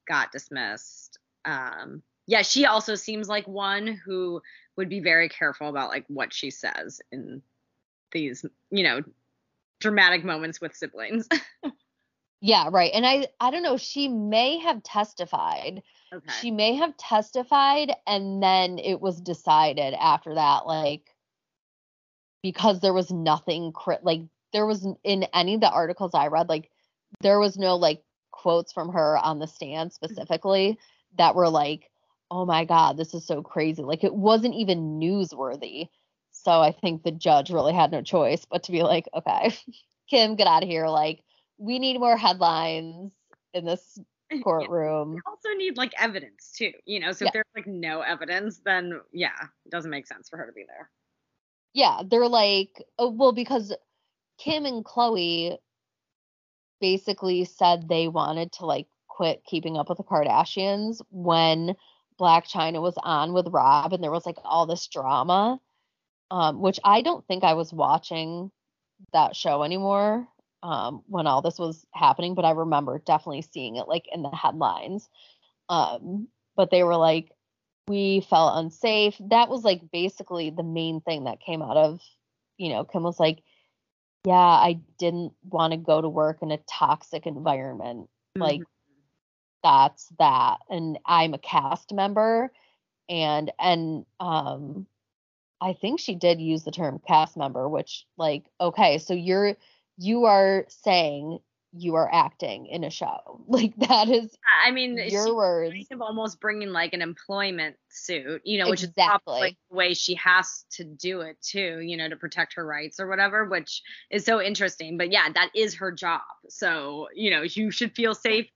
got dismissed. Um, yeah, she also seems like one who would be very careful about like what she says in these, you know, dramatic moments with siblings. yeah right and i i don't know she may have testified. Okay. she may have testified and then it was decided after that like because there was nothing like there was in any of the articles i read like there was no like quotes from her on the stand mm-hmm. specifically that were like oh my god this is so crazy like it wasn't even newsworthy. So i think the judge really had no choice but to be like okay kim get out of here like we need more headlines in this courtroom We also need like evidence too, you know. So Yeah. if there's like no evidence, then yeah, it doesn't make sense for her to be there. Yeah, they're like, oh, well, because Kim and Khloé basically said they wanted to like quit keeping up with the Kardashians when Blac Chyna was on with Rob and there was like all this drama, um, which I don't think I was watching that show anymore um, when all this was happening, but I remember definitely seeing it like in the headlines. Um, but they were like, we felt unsafe. That was like basically the main thing that came out of, you know, Kim was like, yeah, I didn't want to go to work in a toxic environment. Like, that's that. And I'm a cast member. And, and, um, I think she did use the term cast member, which, like, okay, so you're, you are saying you are acting in a show. Like, that is I mean, your she words. kind of almost bringing like an employment suit, you know, which is Exactly. the way she has to do it too, you know, to protect her rights or whatever, which is so interesting. But yeah, that is her job. So, you know, you should feel safe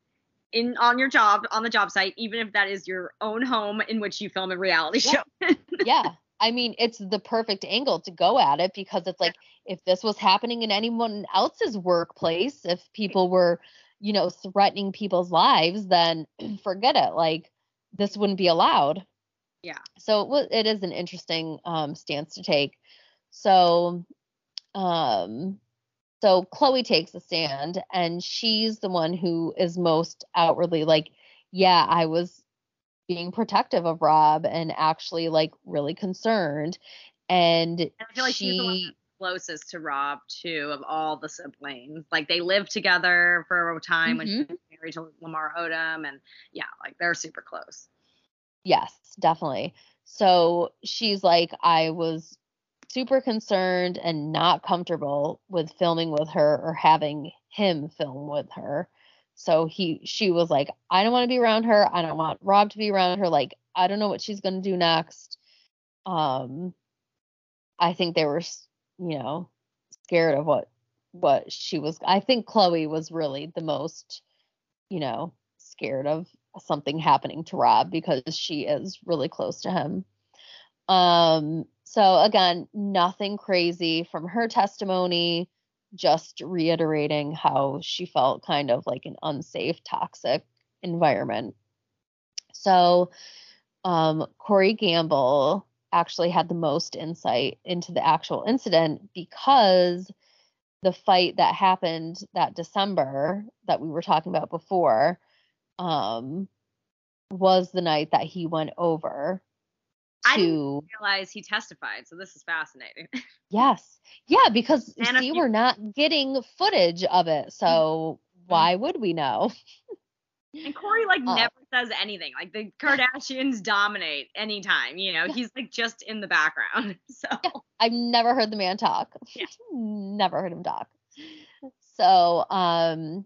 in on your job on the job site, even if that is your own home in which you film a reality Yeah. show. yeah. I mean, it's the perfect angle to go at it because it's like if this was happening in anyone else's workplace, if people were, you know, threatening people's lives, then forget it. Like this wouldn't be allowed. Yeah. So it, it is an interesting um, stance to take. So, um, so Khloé takes a stand, and she's the one who is most outwardly like, yeah, I was being protective of Rob and actually like really concerned. And, And I feel like she, she's the one closest to Rob too of all the siblings. Like they lived together for a time when she Mhm. was married to Lamar Odom, and yeah, like they're super close. yes, definitely. So she's like, I was super concerned and not comfortable with filming with her or having him film with her. So he she was like, I don't want to be around her. I don't want Rob to be around her. Like, I don't know what she's gonna do next. Um I think they were, you know, scared of what what she was I think Khloé was really the most, you know, scared of something happening to Rob because she is really close to him. Um so again, nothing crazy from her testimony, just reiterating how she felt kind of like an unsafe, toxic environment. So um Corey Gamble actually had the most insight into the actual incident because the fight that happened that December that we were talking about before um was the night that he went over I didn't Realize he testified, so this is fascinating. yes yeah because And see you- we're not getting footage of it so why would we know And Corey like Uh. never says anything. Like the Kardashians dominate anytime, you know. He's like just in the background. So I've never heard the man talk. Yeah. never heard him talk. So, um,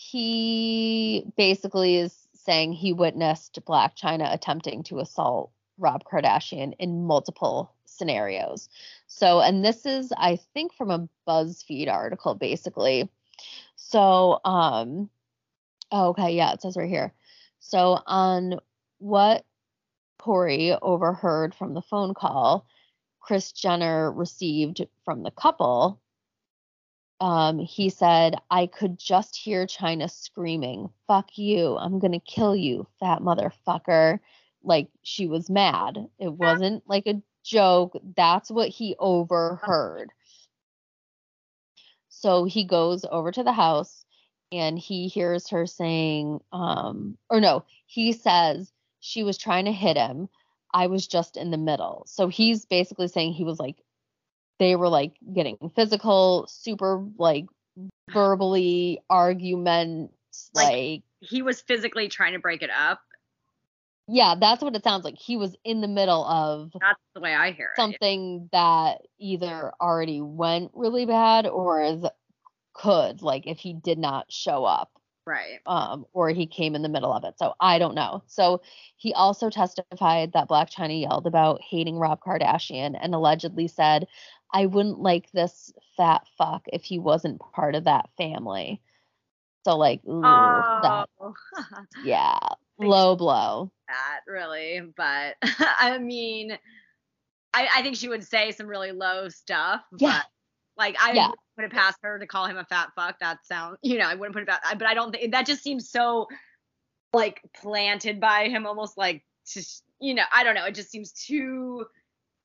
he basically is saying he witnessed Blac Chyna attempting to assault Rob Kardashian in multiple scenarios. So, and this is, I think, from a BuzzFeed article, basically. So, um, oh, okay, yeah, it says right here. So, on what Corey overheard from the phone call Kris Jenner received from the couple, um, he said, I could just hear Chyna screaming, fuck you, I'm gonna kill you, fat motherfucker. Like she was mad. It wasn't like a joke. That's what he overheard. So he goes over to the house and he hears her saying, um, or no, he says she was trying to hit him. I was just in the middle. So he's basically saying he was like, they were like getting physical, super like verbally arguments, like, like he was physically trying to break it up. Yeah, that's what it sounds like. He was in the middle of That's the way I hear it. Something that either already went really bad or is could, like if he did not show up. Right. Um, or he came in the middle of it. So I don't know. So he also testified that blac chyna yelled about hating Rob Kardashian and allegedly said, I wouldn't like this fat fuck if he wasn't part of that family. So like, ooh, oh. that, yeah, low blow. That really, but I mean, I, I think she would say some really low stuff. Yeah. But like I yeah. put it past her to call him a fat fuck. That sounds, you know, I wouldn't put it past. But I don't think that just seems so like planted by him, almost like just, you know, I don't know. It just seems too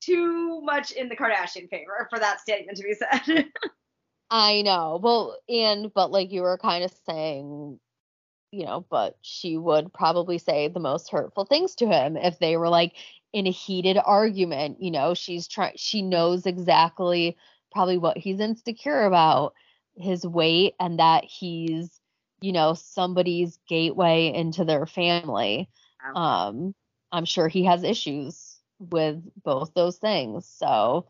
too much in the Kardashian favor for that statement to be said. I know. Well, and but like you were kind of saying, you know, but she would probably say the most hurtful things to him if they were like in a heated argument. You know, she's trying. She knows exactly probably what he's insecure about, his weight, and that he's, you know, somebody's gateway into their family. Um, I'm sure he has issues with both those things. So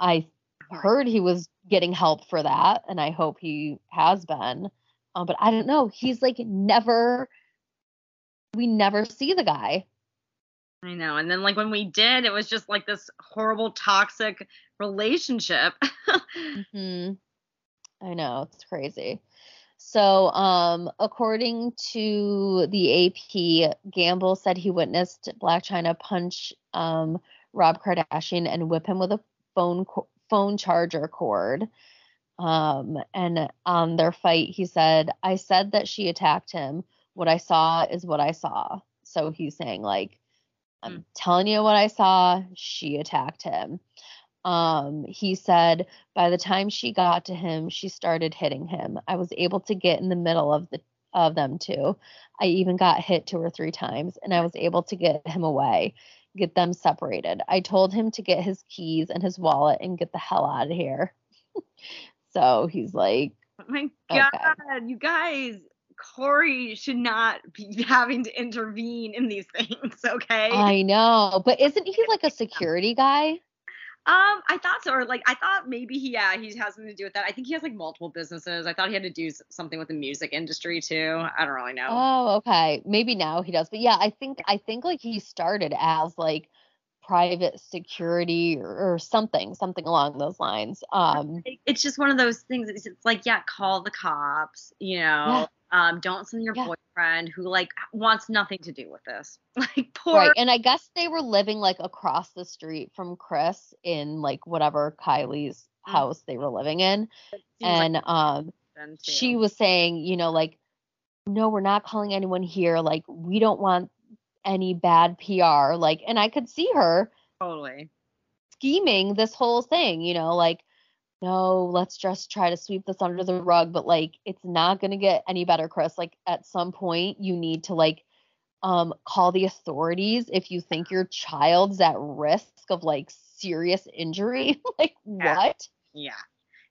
I heard he was getting help for that, and I hope he has been. Um, but I don't know. He's like never. We never see the guy. I know. And then like when we did, it was just like this horrible toxic relationship. mm-hmm. I know, it's crazy. So, um, according to the AP, Gamble said he witnessed Blac Chyna punch um, Rob Kardashian and whip him with a phone co- phone charger cord. Um, and on their fight, he said, "I said that she attacked him. What I saw is what I saw." So he's saying like, "I'm mm. telling you what I saw. She attacked him." Um, he said by the time she got to him, she started hitting him. I was able to get in the middle of the of them too. I even got hit two or three times and I was able to get him away, get them separated. I told him to get his keys and his wallet and get the hell out of here. so he's like, oh my God, okay. you guys, Corey should not be having to intervene in these things, okay? I know, but isn't he like a security guy? Um, I thought so, or like I thought maybe he, yeah, he has something to do with that. I think he has like multiple businesses. I thought he had to do something with the music industry too. I don't really know. Oh, okay, maybe now he does, but yeah, I think I think like he started as like private security or, or something, something along those lines. Um, it's just one of those things. It's, it's like yeah, call the cops, you know. Yeah. Um, don't send your yeah. boyfriend who like wants nothing to do with this. Like poor. Right, and I guess they were living like across the street from Kris in like whatever Kylie's mm-hmm. house they were living in, and like um, she was saying, you know, like, no, we're not calling anyone here. Like, we don't want any bad PR. Like, and I could see her totally scheming this whole thing, you know, like no, let's just try to sweep this under the rug, but like it's not going to get any better, Kris. Like at some point you need to like um call the authorities if you think your child's at risk of like serious injury. like yeah. what? Yeah.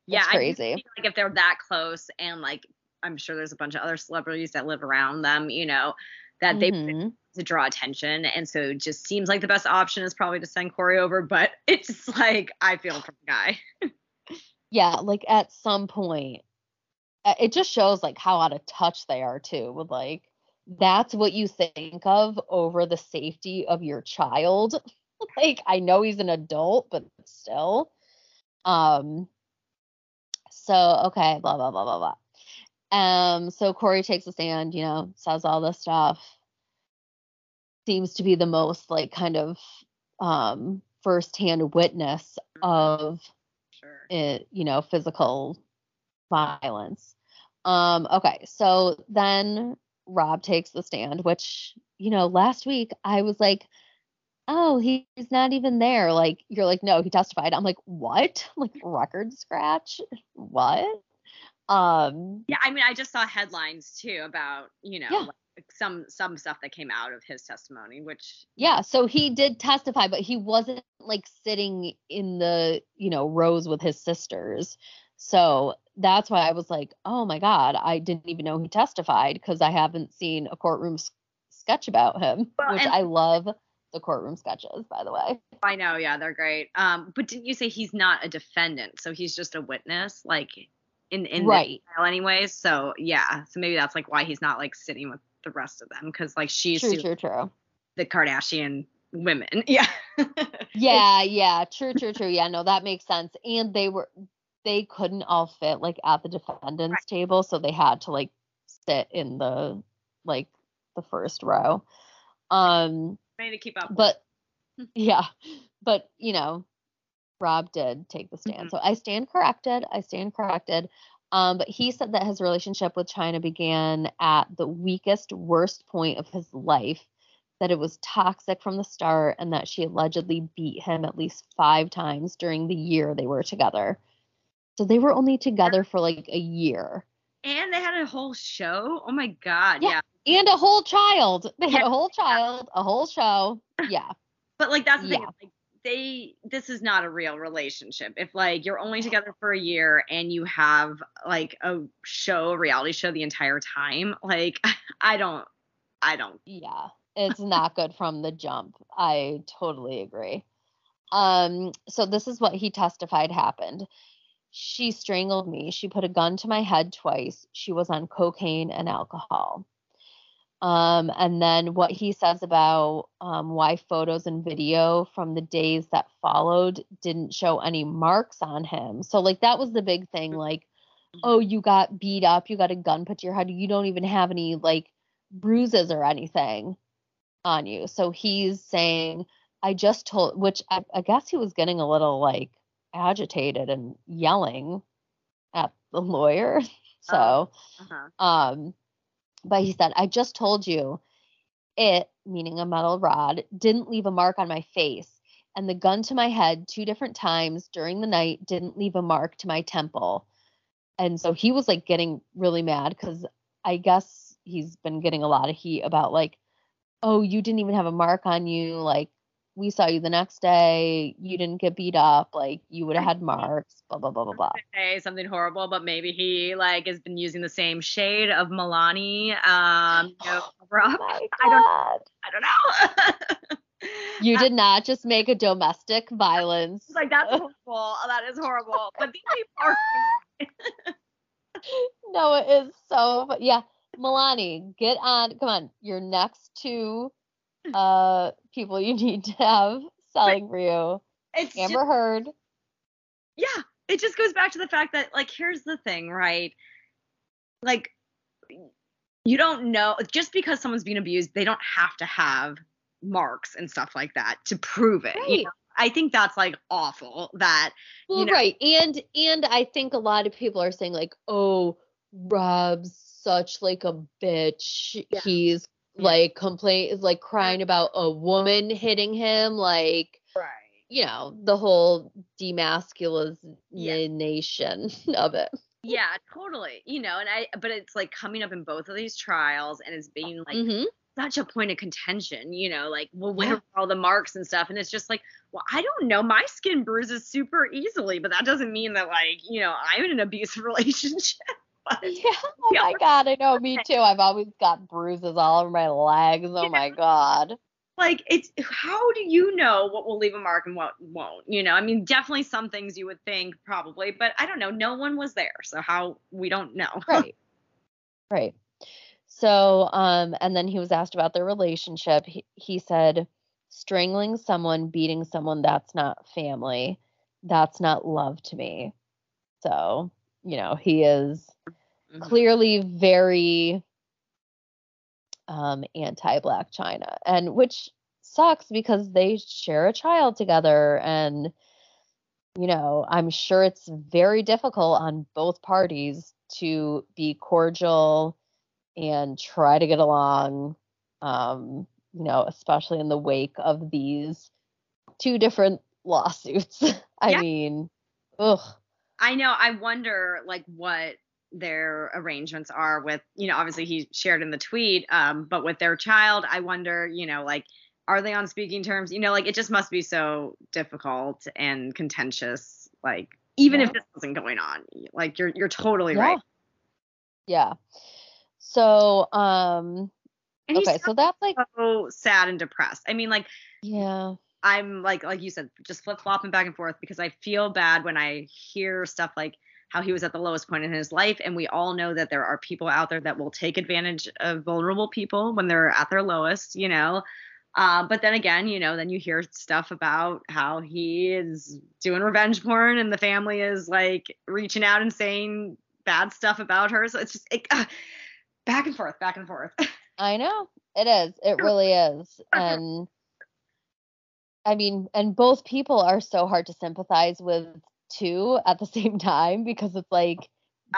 Yeah, That's crazy. like if they're that close and like I'm sure there's a bunch of other celebrities that live around them, you know, that mm-hmm. they to draw attention. And so it just seems like the best option is probably to send Corey over, but it's like I feel for the guy. yeah, like at some point, it just shows like how out of touch they are too. With like, that's what you think of over the safety of your child. like, I know he's an adult, but still. Um. So okay, blah blah blah blah blah. Um, so Corey takes a stand, you know, says all this stuff. Seems to be the most like kind of um firsthand witness of Sure. it, you know, physical violence. Um, okay, so then Rob takes the stand, which, you know, last week I was like, oh, he- he's not even there. Like, you're like, no, he testified. I'm like, what? Like, record scratch? What? Um, Yeah, I mean, I just saw headlines too about you know Yeah. like some some stuff that came out of his testimony, which yeah, so he did testify, but he wasn't like sitting in the, you know, rows with his sisters. So that's why I was like, oh my God, I didn't even know he testified because I haven't seen a courtroom s- sketch about him, Well, which I love the courtroom sketches, by the way. I know, yeah, they're great. Um, but didn't you say he's not a defendant, so he's just a witness, like in in Right. the trial, anyways? So yeah, so maybe that's like why he's not like sitting with the rest of them, because like she's True, true, true. the Kardashian women. Yeah. Yeah, yeah, true, true, true. Yeah, no, that makes sense. And they were they couldn't all fit like at the defendant's table, so they had to like sit in the like the first row. Um, Trying to keep up. but yeah, but you know, Rob did take the stand. Mhm. So I stand corrected. I stand corrected. Um, but he said that his relationship with Chyna began at the weakest, worst point of his life, that it was toxic from the start, and that she allegedly beat him at least five times during the year they were together. So they were only together for like a year. and they had a whole show. Oh my god. Yeah. yeah. And a whole child. They had Yeah. a whole child, a whole show. Yeah. But like that's the thing. Yeah. Like they this is not a real relationship. If like you're only together for a year and you have like a show, a reality show the entire time, like I don't I don't Yeah, it's not good from the jump. I totally agree. Um, so this is what he testified happened. She strangled me. She put a gun to my head twice. She was on cocaine and alcohol. Um, and then what he says about um, why photos and video from the days that followed didn't show any marks on him. So, like, that was the big thing. Like, oh, you got beat up, you got a gun put to your head, you don't even have any, like, bruises or anything on you. So he's saying, I just told, which I, I guess he was getting a little like agitated and yelling at the lawyer. So, uh-huh. um, but he said, I just told you it, meaning a metal rod, didn't leave a mark on my face. And the gun to my head two different times during the night didn't leave a mark to my temple. And so he was like getting really mad because I guess he's been getting a lot of heat about like, oh, you didn't even have a mark on you. Like, we saw you the next day. You didn't get beat up. Like, you would have had marks, blah, blah, blah, blah, blah. say something horrible, but maybe he like has been using the same shade of Milani. Um, you know. Oh I don't- I don't know. You did not just make a domestic violence. Like that's horrible. That is horrible. But these people are no, it is so. Yeah, Milani, get on. Come on, your next two uh people you need to have selling for you. it's just- Amber Heard. yeah it just goes back to the fact that like here's the thing right like you don't know just because someone's being abused they don't have to have marks and stuff like that to prove it you Right. know? i think that's like awful that Well, know- right, and and I think a lot of people are saying like, oh, Rob's such like a bitch. Yeah. He's. Like complain is like crying about a woman hitting him, like right you know the whole demasculinization of it. yeah totally you know and i but it's like coming up in both of these trials and it's being like Mhm. such a point of contention, you know, like, well, where Yeah. are all the marks and stuff? And it's just like, well, I don't know. My skin bruises super easily, but that doesn't mean that, like, you know, I'm in an abusive relationship. Yeah. Oh my god, I know. Me too. I've always got bruises all over my legs. Oh my god. like, it's how do you know what will leave a mark and what won't? You know, I mean, definitely some things you would think probably, but I don't know. No one was there. So how we don't know. Right. right. So, um, and then he was asked about their relationship. He, he said, strangling someone, beating someone, that's not family. That's not love to me. So, you know, he is Mhm. clearly very um anti-blac Chyna and which sucks because they share a child together and you know, I'm sure it's very difficult on both parties to be cordial and try to get along um you know, especially in the wake of these two different lawsuits. I Yeah. mean, ugh. I know. I wonder like what their arrangements are with, you know, obviously he shared in the tweet, um, but with their child, I wonder, you know, like are they on speaking terms? You know, like it just must be so difficult and contentious. Like even if this wasn't going on, like you're you're totally Yeah. right. Yeah. So, um, And okay, so that's like, so sad and depressed. I mean, like yeah, I'm like like you said, just flip flopping back and forth because I feel bad when I hear stuff like how he was at the lowest point in his life, and we all know that there are people out there that will take advantage of vulnerable people when they're at their lowest, you know. Uh, but then again, you know, then you hear stuff about how he is doing revenge porn, and the family is like reaching out and saying bad stuff about her. So it's just it, uh, back and forth, back and forth. I know it is. It really is. And I mean, and both people are so hard to sympathize with too at the same time because it's like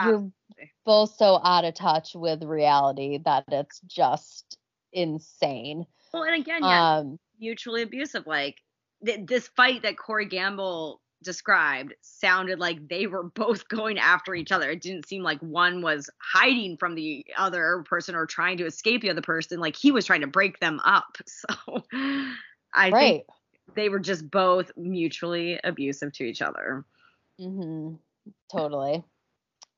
you're both so out of touch with reality that it's just insane. well, and again, yeah, Um, mutually abusive. Like th- this fight that Corey Gamble described sounded like they were both going after each other. It didn't seem like one was hiding from the other person or trying to escape the other person. Like he was trying to break them up. So I think they were just both mutually abusive to each other. Hmm Totally.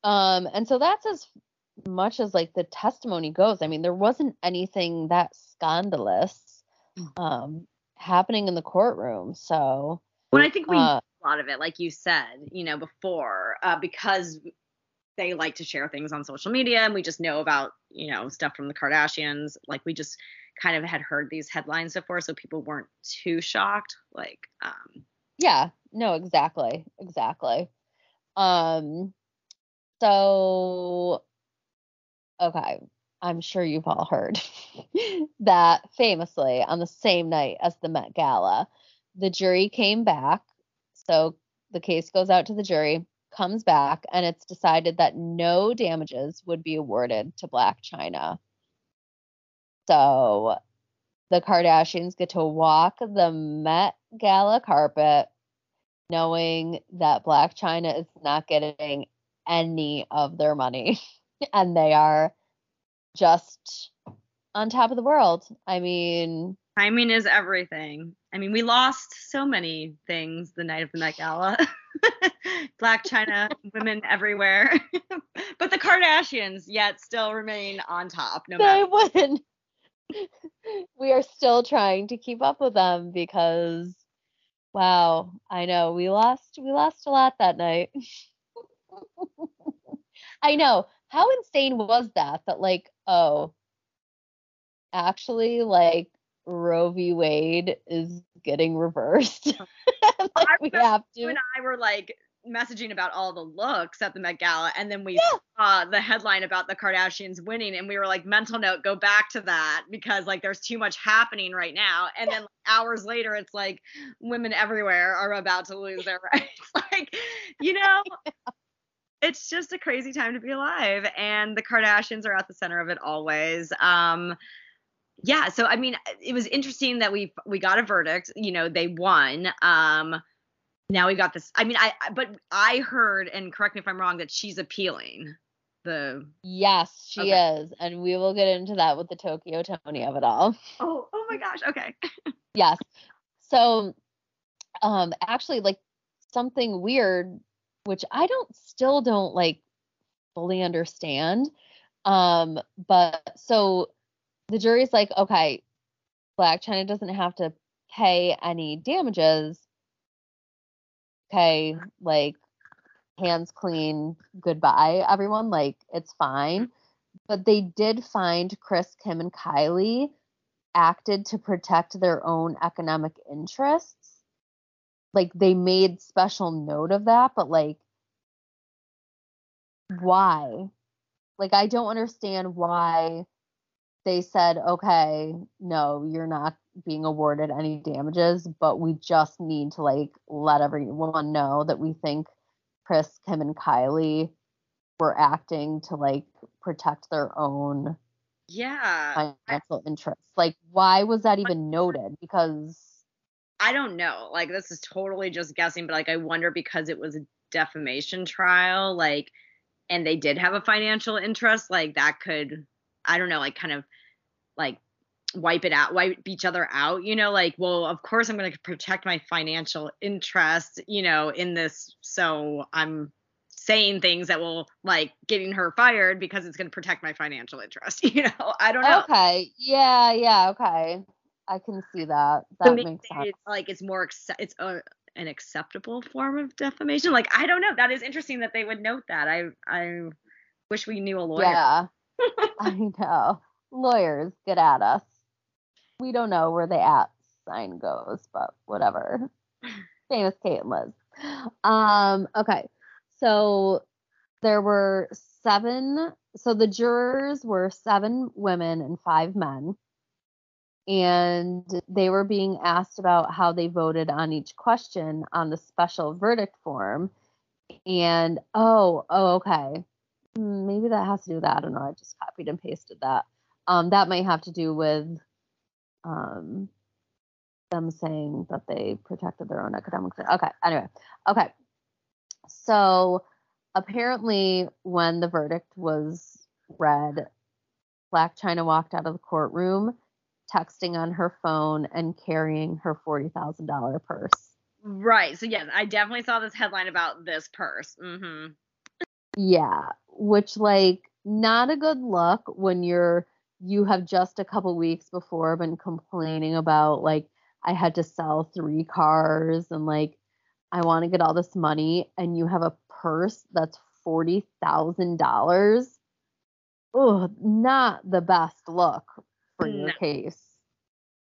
Um, and so that's as much as like the testimony goes. I mean, there wasn't anything that scandalous um happening in the courtroom. So Well, I think we uh, a lot of it, like you said, you know, before, uh, because they like to share things on social media and we just know about, you know, stuff from the Kardashians. Like we just kind of had heard these headlines before, so people weren't too shocked. Like, um, yeah, no, exactly. Exactly. Um so okay, I'm sure you've all heard that famously on the same night as the Met Gala, the jury came back. So the case goes out to the jury, comes back, and it's decided that no damages would be awarded to Blac Chyna. So the Kardashians get to walk the Met Gala carpet knowing that Blac Chyna is not getting any of their money and they are just on top of the world. I mean, timing is everything. I mean, we lost so many things the night of the Met Gala. Blac Chyna, women everywhere. but the Kardashians yet still remain on top, no they matter. wouldn't. We are still trying to keep up with them because wow, I know we lost we lost a lot that night. I know. How insane was that that like, oh, actually like Roe v. Wade is getting reversed. like we have You and I were like messaging about all the looks at the Met Gala, and then we Yeah. saw the headline about the Kardashians winning, and we were like, mental note, go back to that because like there's too much happening right now. And then like, hours later, it's like women everywhere are about to lose their rights. like, you know. It's just a crazy time to be alive, and the Kardashians are at the center of it always. Um, yeah, so I mean, it was interesting that we we got a verdict. You know, they won. Um, now we got this. I mean, I but I heard, and correct me if I'm wrong, that she's appealing the. Yes, she Okay. is. And we will get into that with the Tokyo Toni of it all. Oh, oh my gosh. Okay. Yes. So um actually like something weird which I don't still don't like fully understand. Um but so the jury's like, okay, Blac Chyna doesn't have to pay any damages. Okay, like hands clean, goodbye everyone, like it's fine. But they did find Kris, Kim and Kylie acted to protect their own economic interests. Like they made special note of that, but like why? Like I don't understand why they said, okay, no, you're not being awarded any damages, but we just need to like let everyone know that we think Kris, Kim, and Kylie were acting to like protect their own yeah financial interests. Like, why was that even noted? Because I don't know. Like, this is totally just guessing, but like, I wonder because it was a defamation trial, like, and they did have a financial interest, like, that could, I don't know, like, kind of like wipe it out, wipe each other out, you know, like, well, of course I'm going to protect my financial interest, you know, in this. So I'm saying things that will like getting her fired because it's going to protect my financial interest, you know, I don't know. Okay. Yeah. Yeah. Okay. I can see that. That makes sense. It's like it's more, it's a, an acceptable form of defamation. Like, I don't know. That is interesting that they would note that. I, I wish we knew a lawyer. Yeah. I know. Lawyers, get at us we don't know where the at sign goes, but whatever. Famous Kate and Liz. Um, okay. So there were seven so the jurors were seven women and five men. And they were being asked about how they voted on each question on the special verdict form. And oh, oh, okay. Hmm, maybe that has to do with that. I don't know. I just copied and pasted that. Um, that might have to do with um, them saying that they protected their own academics. Okay, anyway, okay. So apparently, when the verdict was read, Blac Chyna walked out of the courtroom, texting on her phone and carrying her forty thousand dollar purse. Right. So yes, I definitely saw this headline about this purse. Mm-hmm. Yeah, which like not a good look when you're you have just a couple weeks before been complaining about like I had to sell three cars and like I want to get all this money and you have a purse that's forty thousand dollars. Oh, not the best look for no. your case.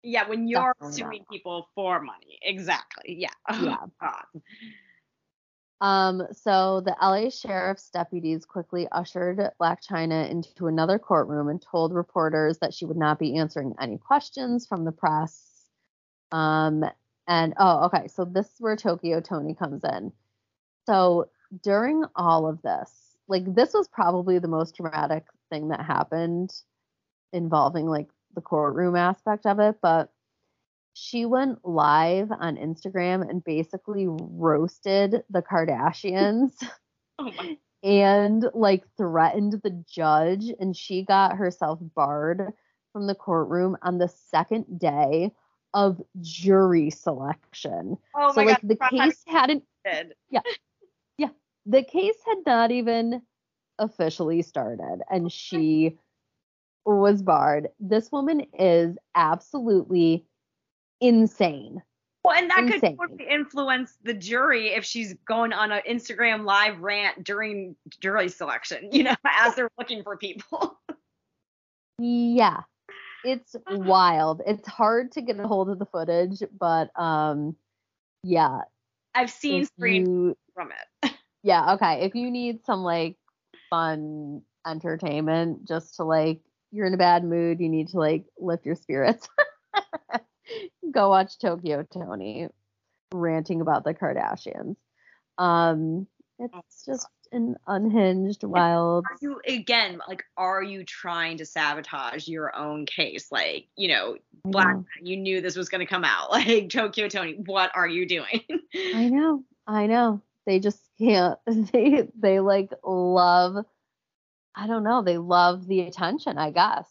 Yeah, when you're Definitely suing not. people for money. Exactly. Yeah. Yeah. Um, so the LA sheriff's deputies quickly ushered Blac Chyna into another courtroom and told reporters that she would not be answering any questions from the press. Um, and oh, okay, so this is where Tokyo Toni comes in. So during all of this, like this was probably the most dramatic thing that happened involving like the courtroom aspect of it, but she went live on Instagram and basically roasted the Kardashians. oh my. And like threatened the judge, and she got herself barred from the courtroom on the second day of jury selection. Oh so like God, the case hadn't Yeah. Yeah. The case had not even officially started and she was barred. This woman is absolutely insane. Well, and that insane. could totally influence the jury if she's going on an Instagram live rant during jury selection, you know, as they're looking for people. yeah. It's wild. It's hard to get a hold of the footage, but um yeah. I've seen screens from it. yeah, okay. If you need some like fun entertainment just to like you're in a bad mood, you need to like lift your spirits. go watch Tokyo Toni ranting about the Kardashians. Um, it's just an unhinged, wild. Are you again like? Are you trying to sabotage your own case? Like, you know, Black. You knew this was going to come out. Like Tokyo Toni, what are you doing? I know, I know. They just can't. They they like love. I don't know. They love the attention. I guess.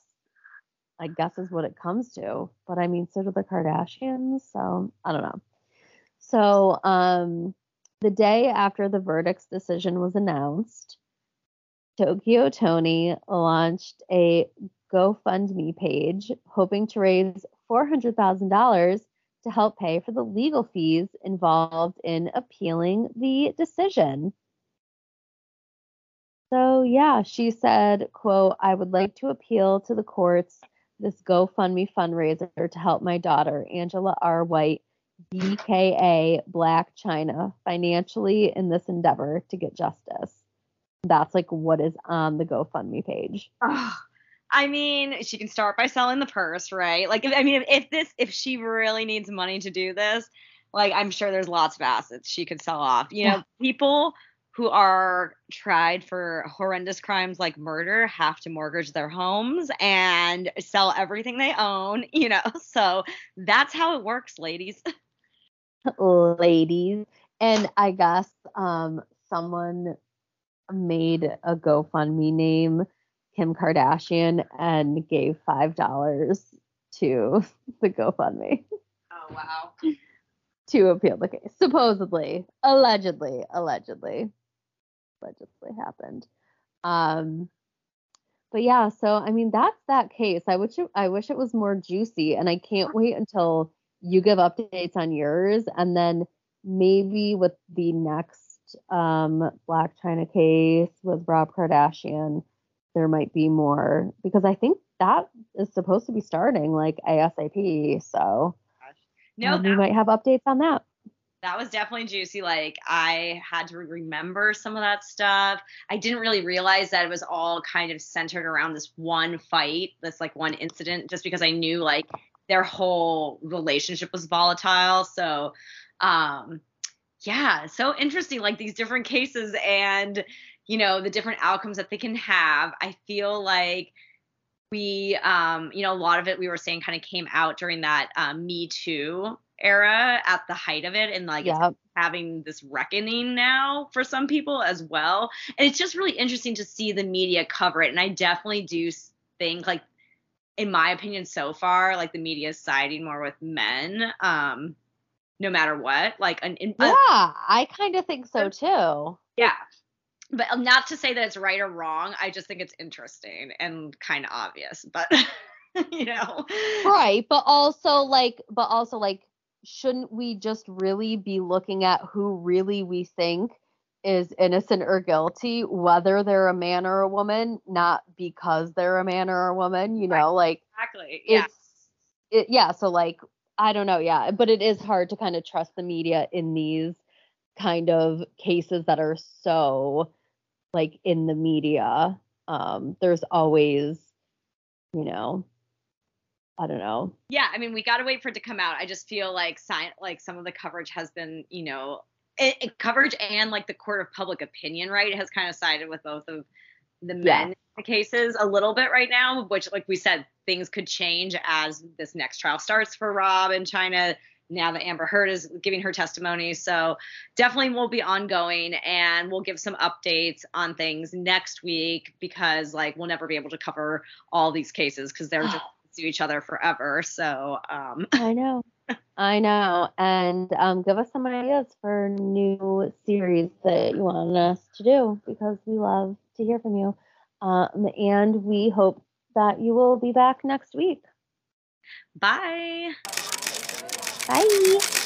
I guess is what it comes to. But I mean, so do the Kardashians. So I don't know. So um, the day after the verdict's decision was announced, Tokyo Toni launched a GoFundMe page hoping to raise $400,000 to help pay for the legal fees involved in appealing the decision. So yeah, she said, quote, I would like to appeal to the courts this GoFundMe fundraiser to help my daughter, Angela R. White, BKA Blac Chyna, financially in this endeavor to get justice. that's like what is on the GoFundMe page. Oh, I mean, she can start by selling the purse, right? Like, if, I mean, if, if this, if she really needs money to do this, like, I'm sure there's lots of assets she could sell off. You know, people who are tried for horrendous crimes like murder have to mortgage their homes and sell everything they own, you know. So that's how it works, ladies. ladies. And I guess um someone made a GoFundMe name Kim Kardashian and gave five dollars to the GoFundMe. Oh wow. to appeal the case. Supposedly. Allegedly. Allegedly. Allegedly happened. Um but yeah, so I mean that's that case. I wish it, I wish it was more juicy and I can't wait until you give updates on yours and then maybe with the next um Blac Chyna case with Rob Kardashian there might be more because I think that is supposed to be starting like ASAP. So no, we might have updates on that. That was definitely juicy. Like I had to remember some of that stuff. I didn't really realize that it was all kind of centered around this one fight, this like one incident, just because I knew like their whole relationship was volatile. So, um, yeah, so interesting. Like these different cases and you know the different outcomes that they can have i feel like we um you know a lot of it we were saying kind of came out during that um, me too era at the height of it and like yep. having this reckoning now for some people as well and it's just really interesting to see the media cover it and i definitely do think like in my opinion so far like the media is siding more with men um no matter what like an, in, yeah i kind of think so too yeah but um, not to say that it's right or wrong. I just think it's interesting and kind of obvious, but you know. Right, but also like but also like shouldn't we just really be looking at who really we think is innocent or guilty whether they're a man or a woman, not because they're a man or a woman, you know, right. like Exactly. Yeah. It's it, yeah, so like I don't know, yeah, but it is hard to kind of trust the media in these kind of cases that are so like in the media um there's always you know i don't know yeah i mean we got to wait for it to come out i just feel like sign like some of the coverage has been you know it, it, coverage and like the court of public opinion right has kind of sided with both of the men yeah. cases a little bit right now which like we said things could change as this next trial starts for rob and Chyna. now that Amber Heard is giving her testimony. So definitely will be ongoing and we'll give some updates on things next week because like we'll never be able to cover all these cases because they're just to each other forever. So um I know. I know. And um give us some ideas for new series that you want us to do because we love to hear from you. Um and we hope that you will be back next week. Bye. Bye.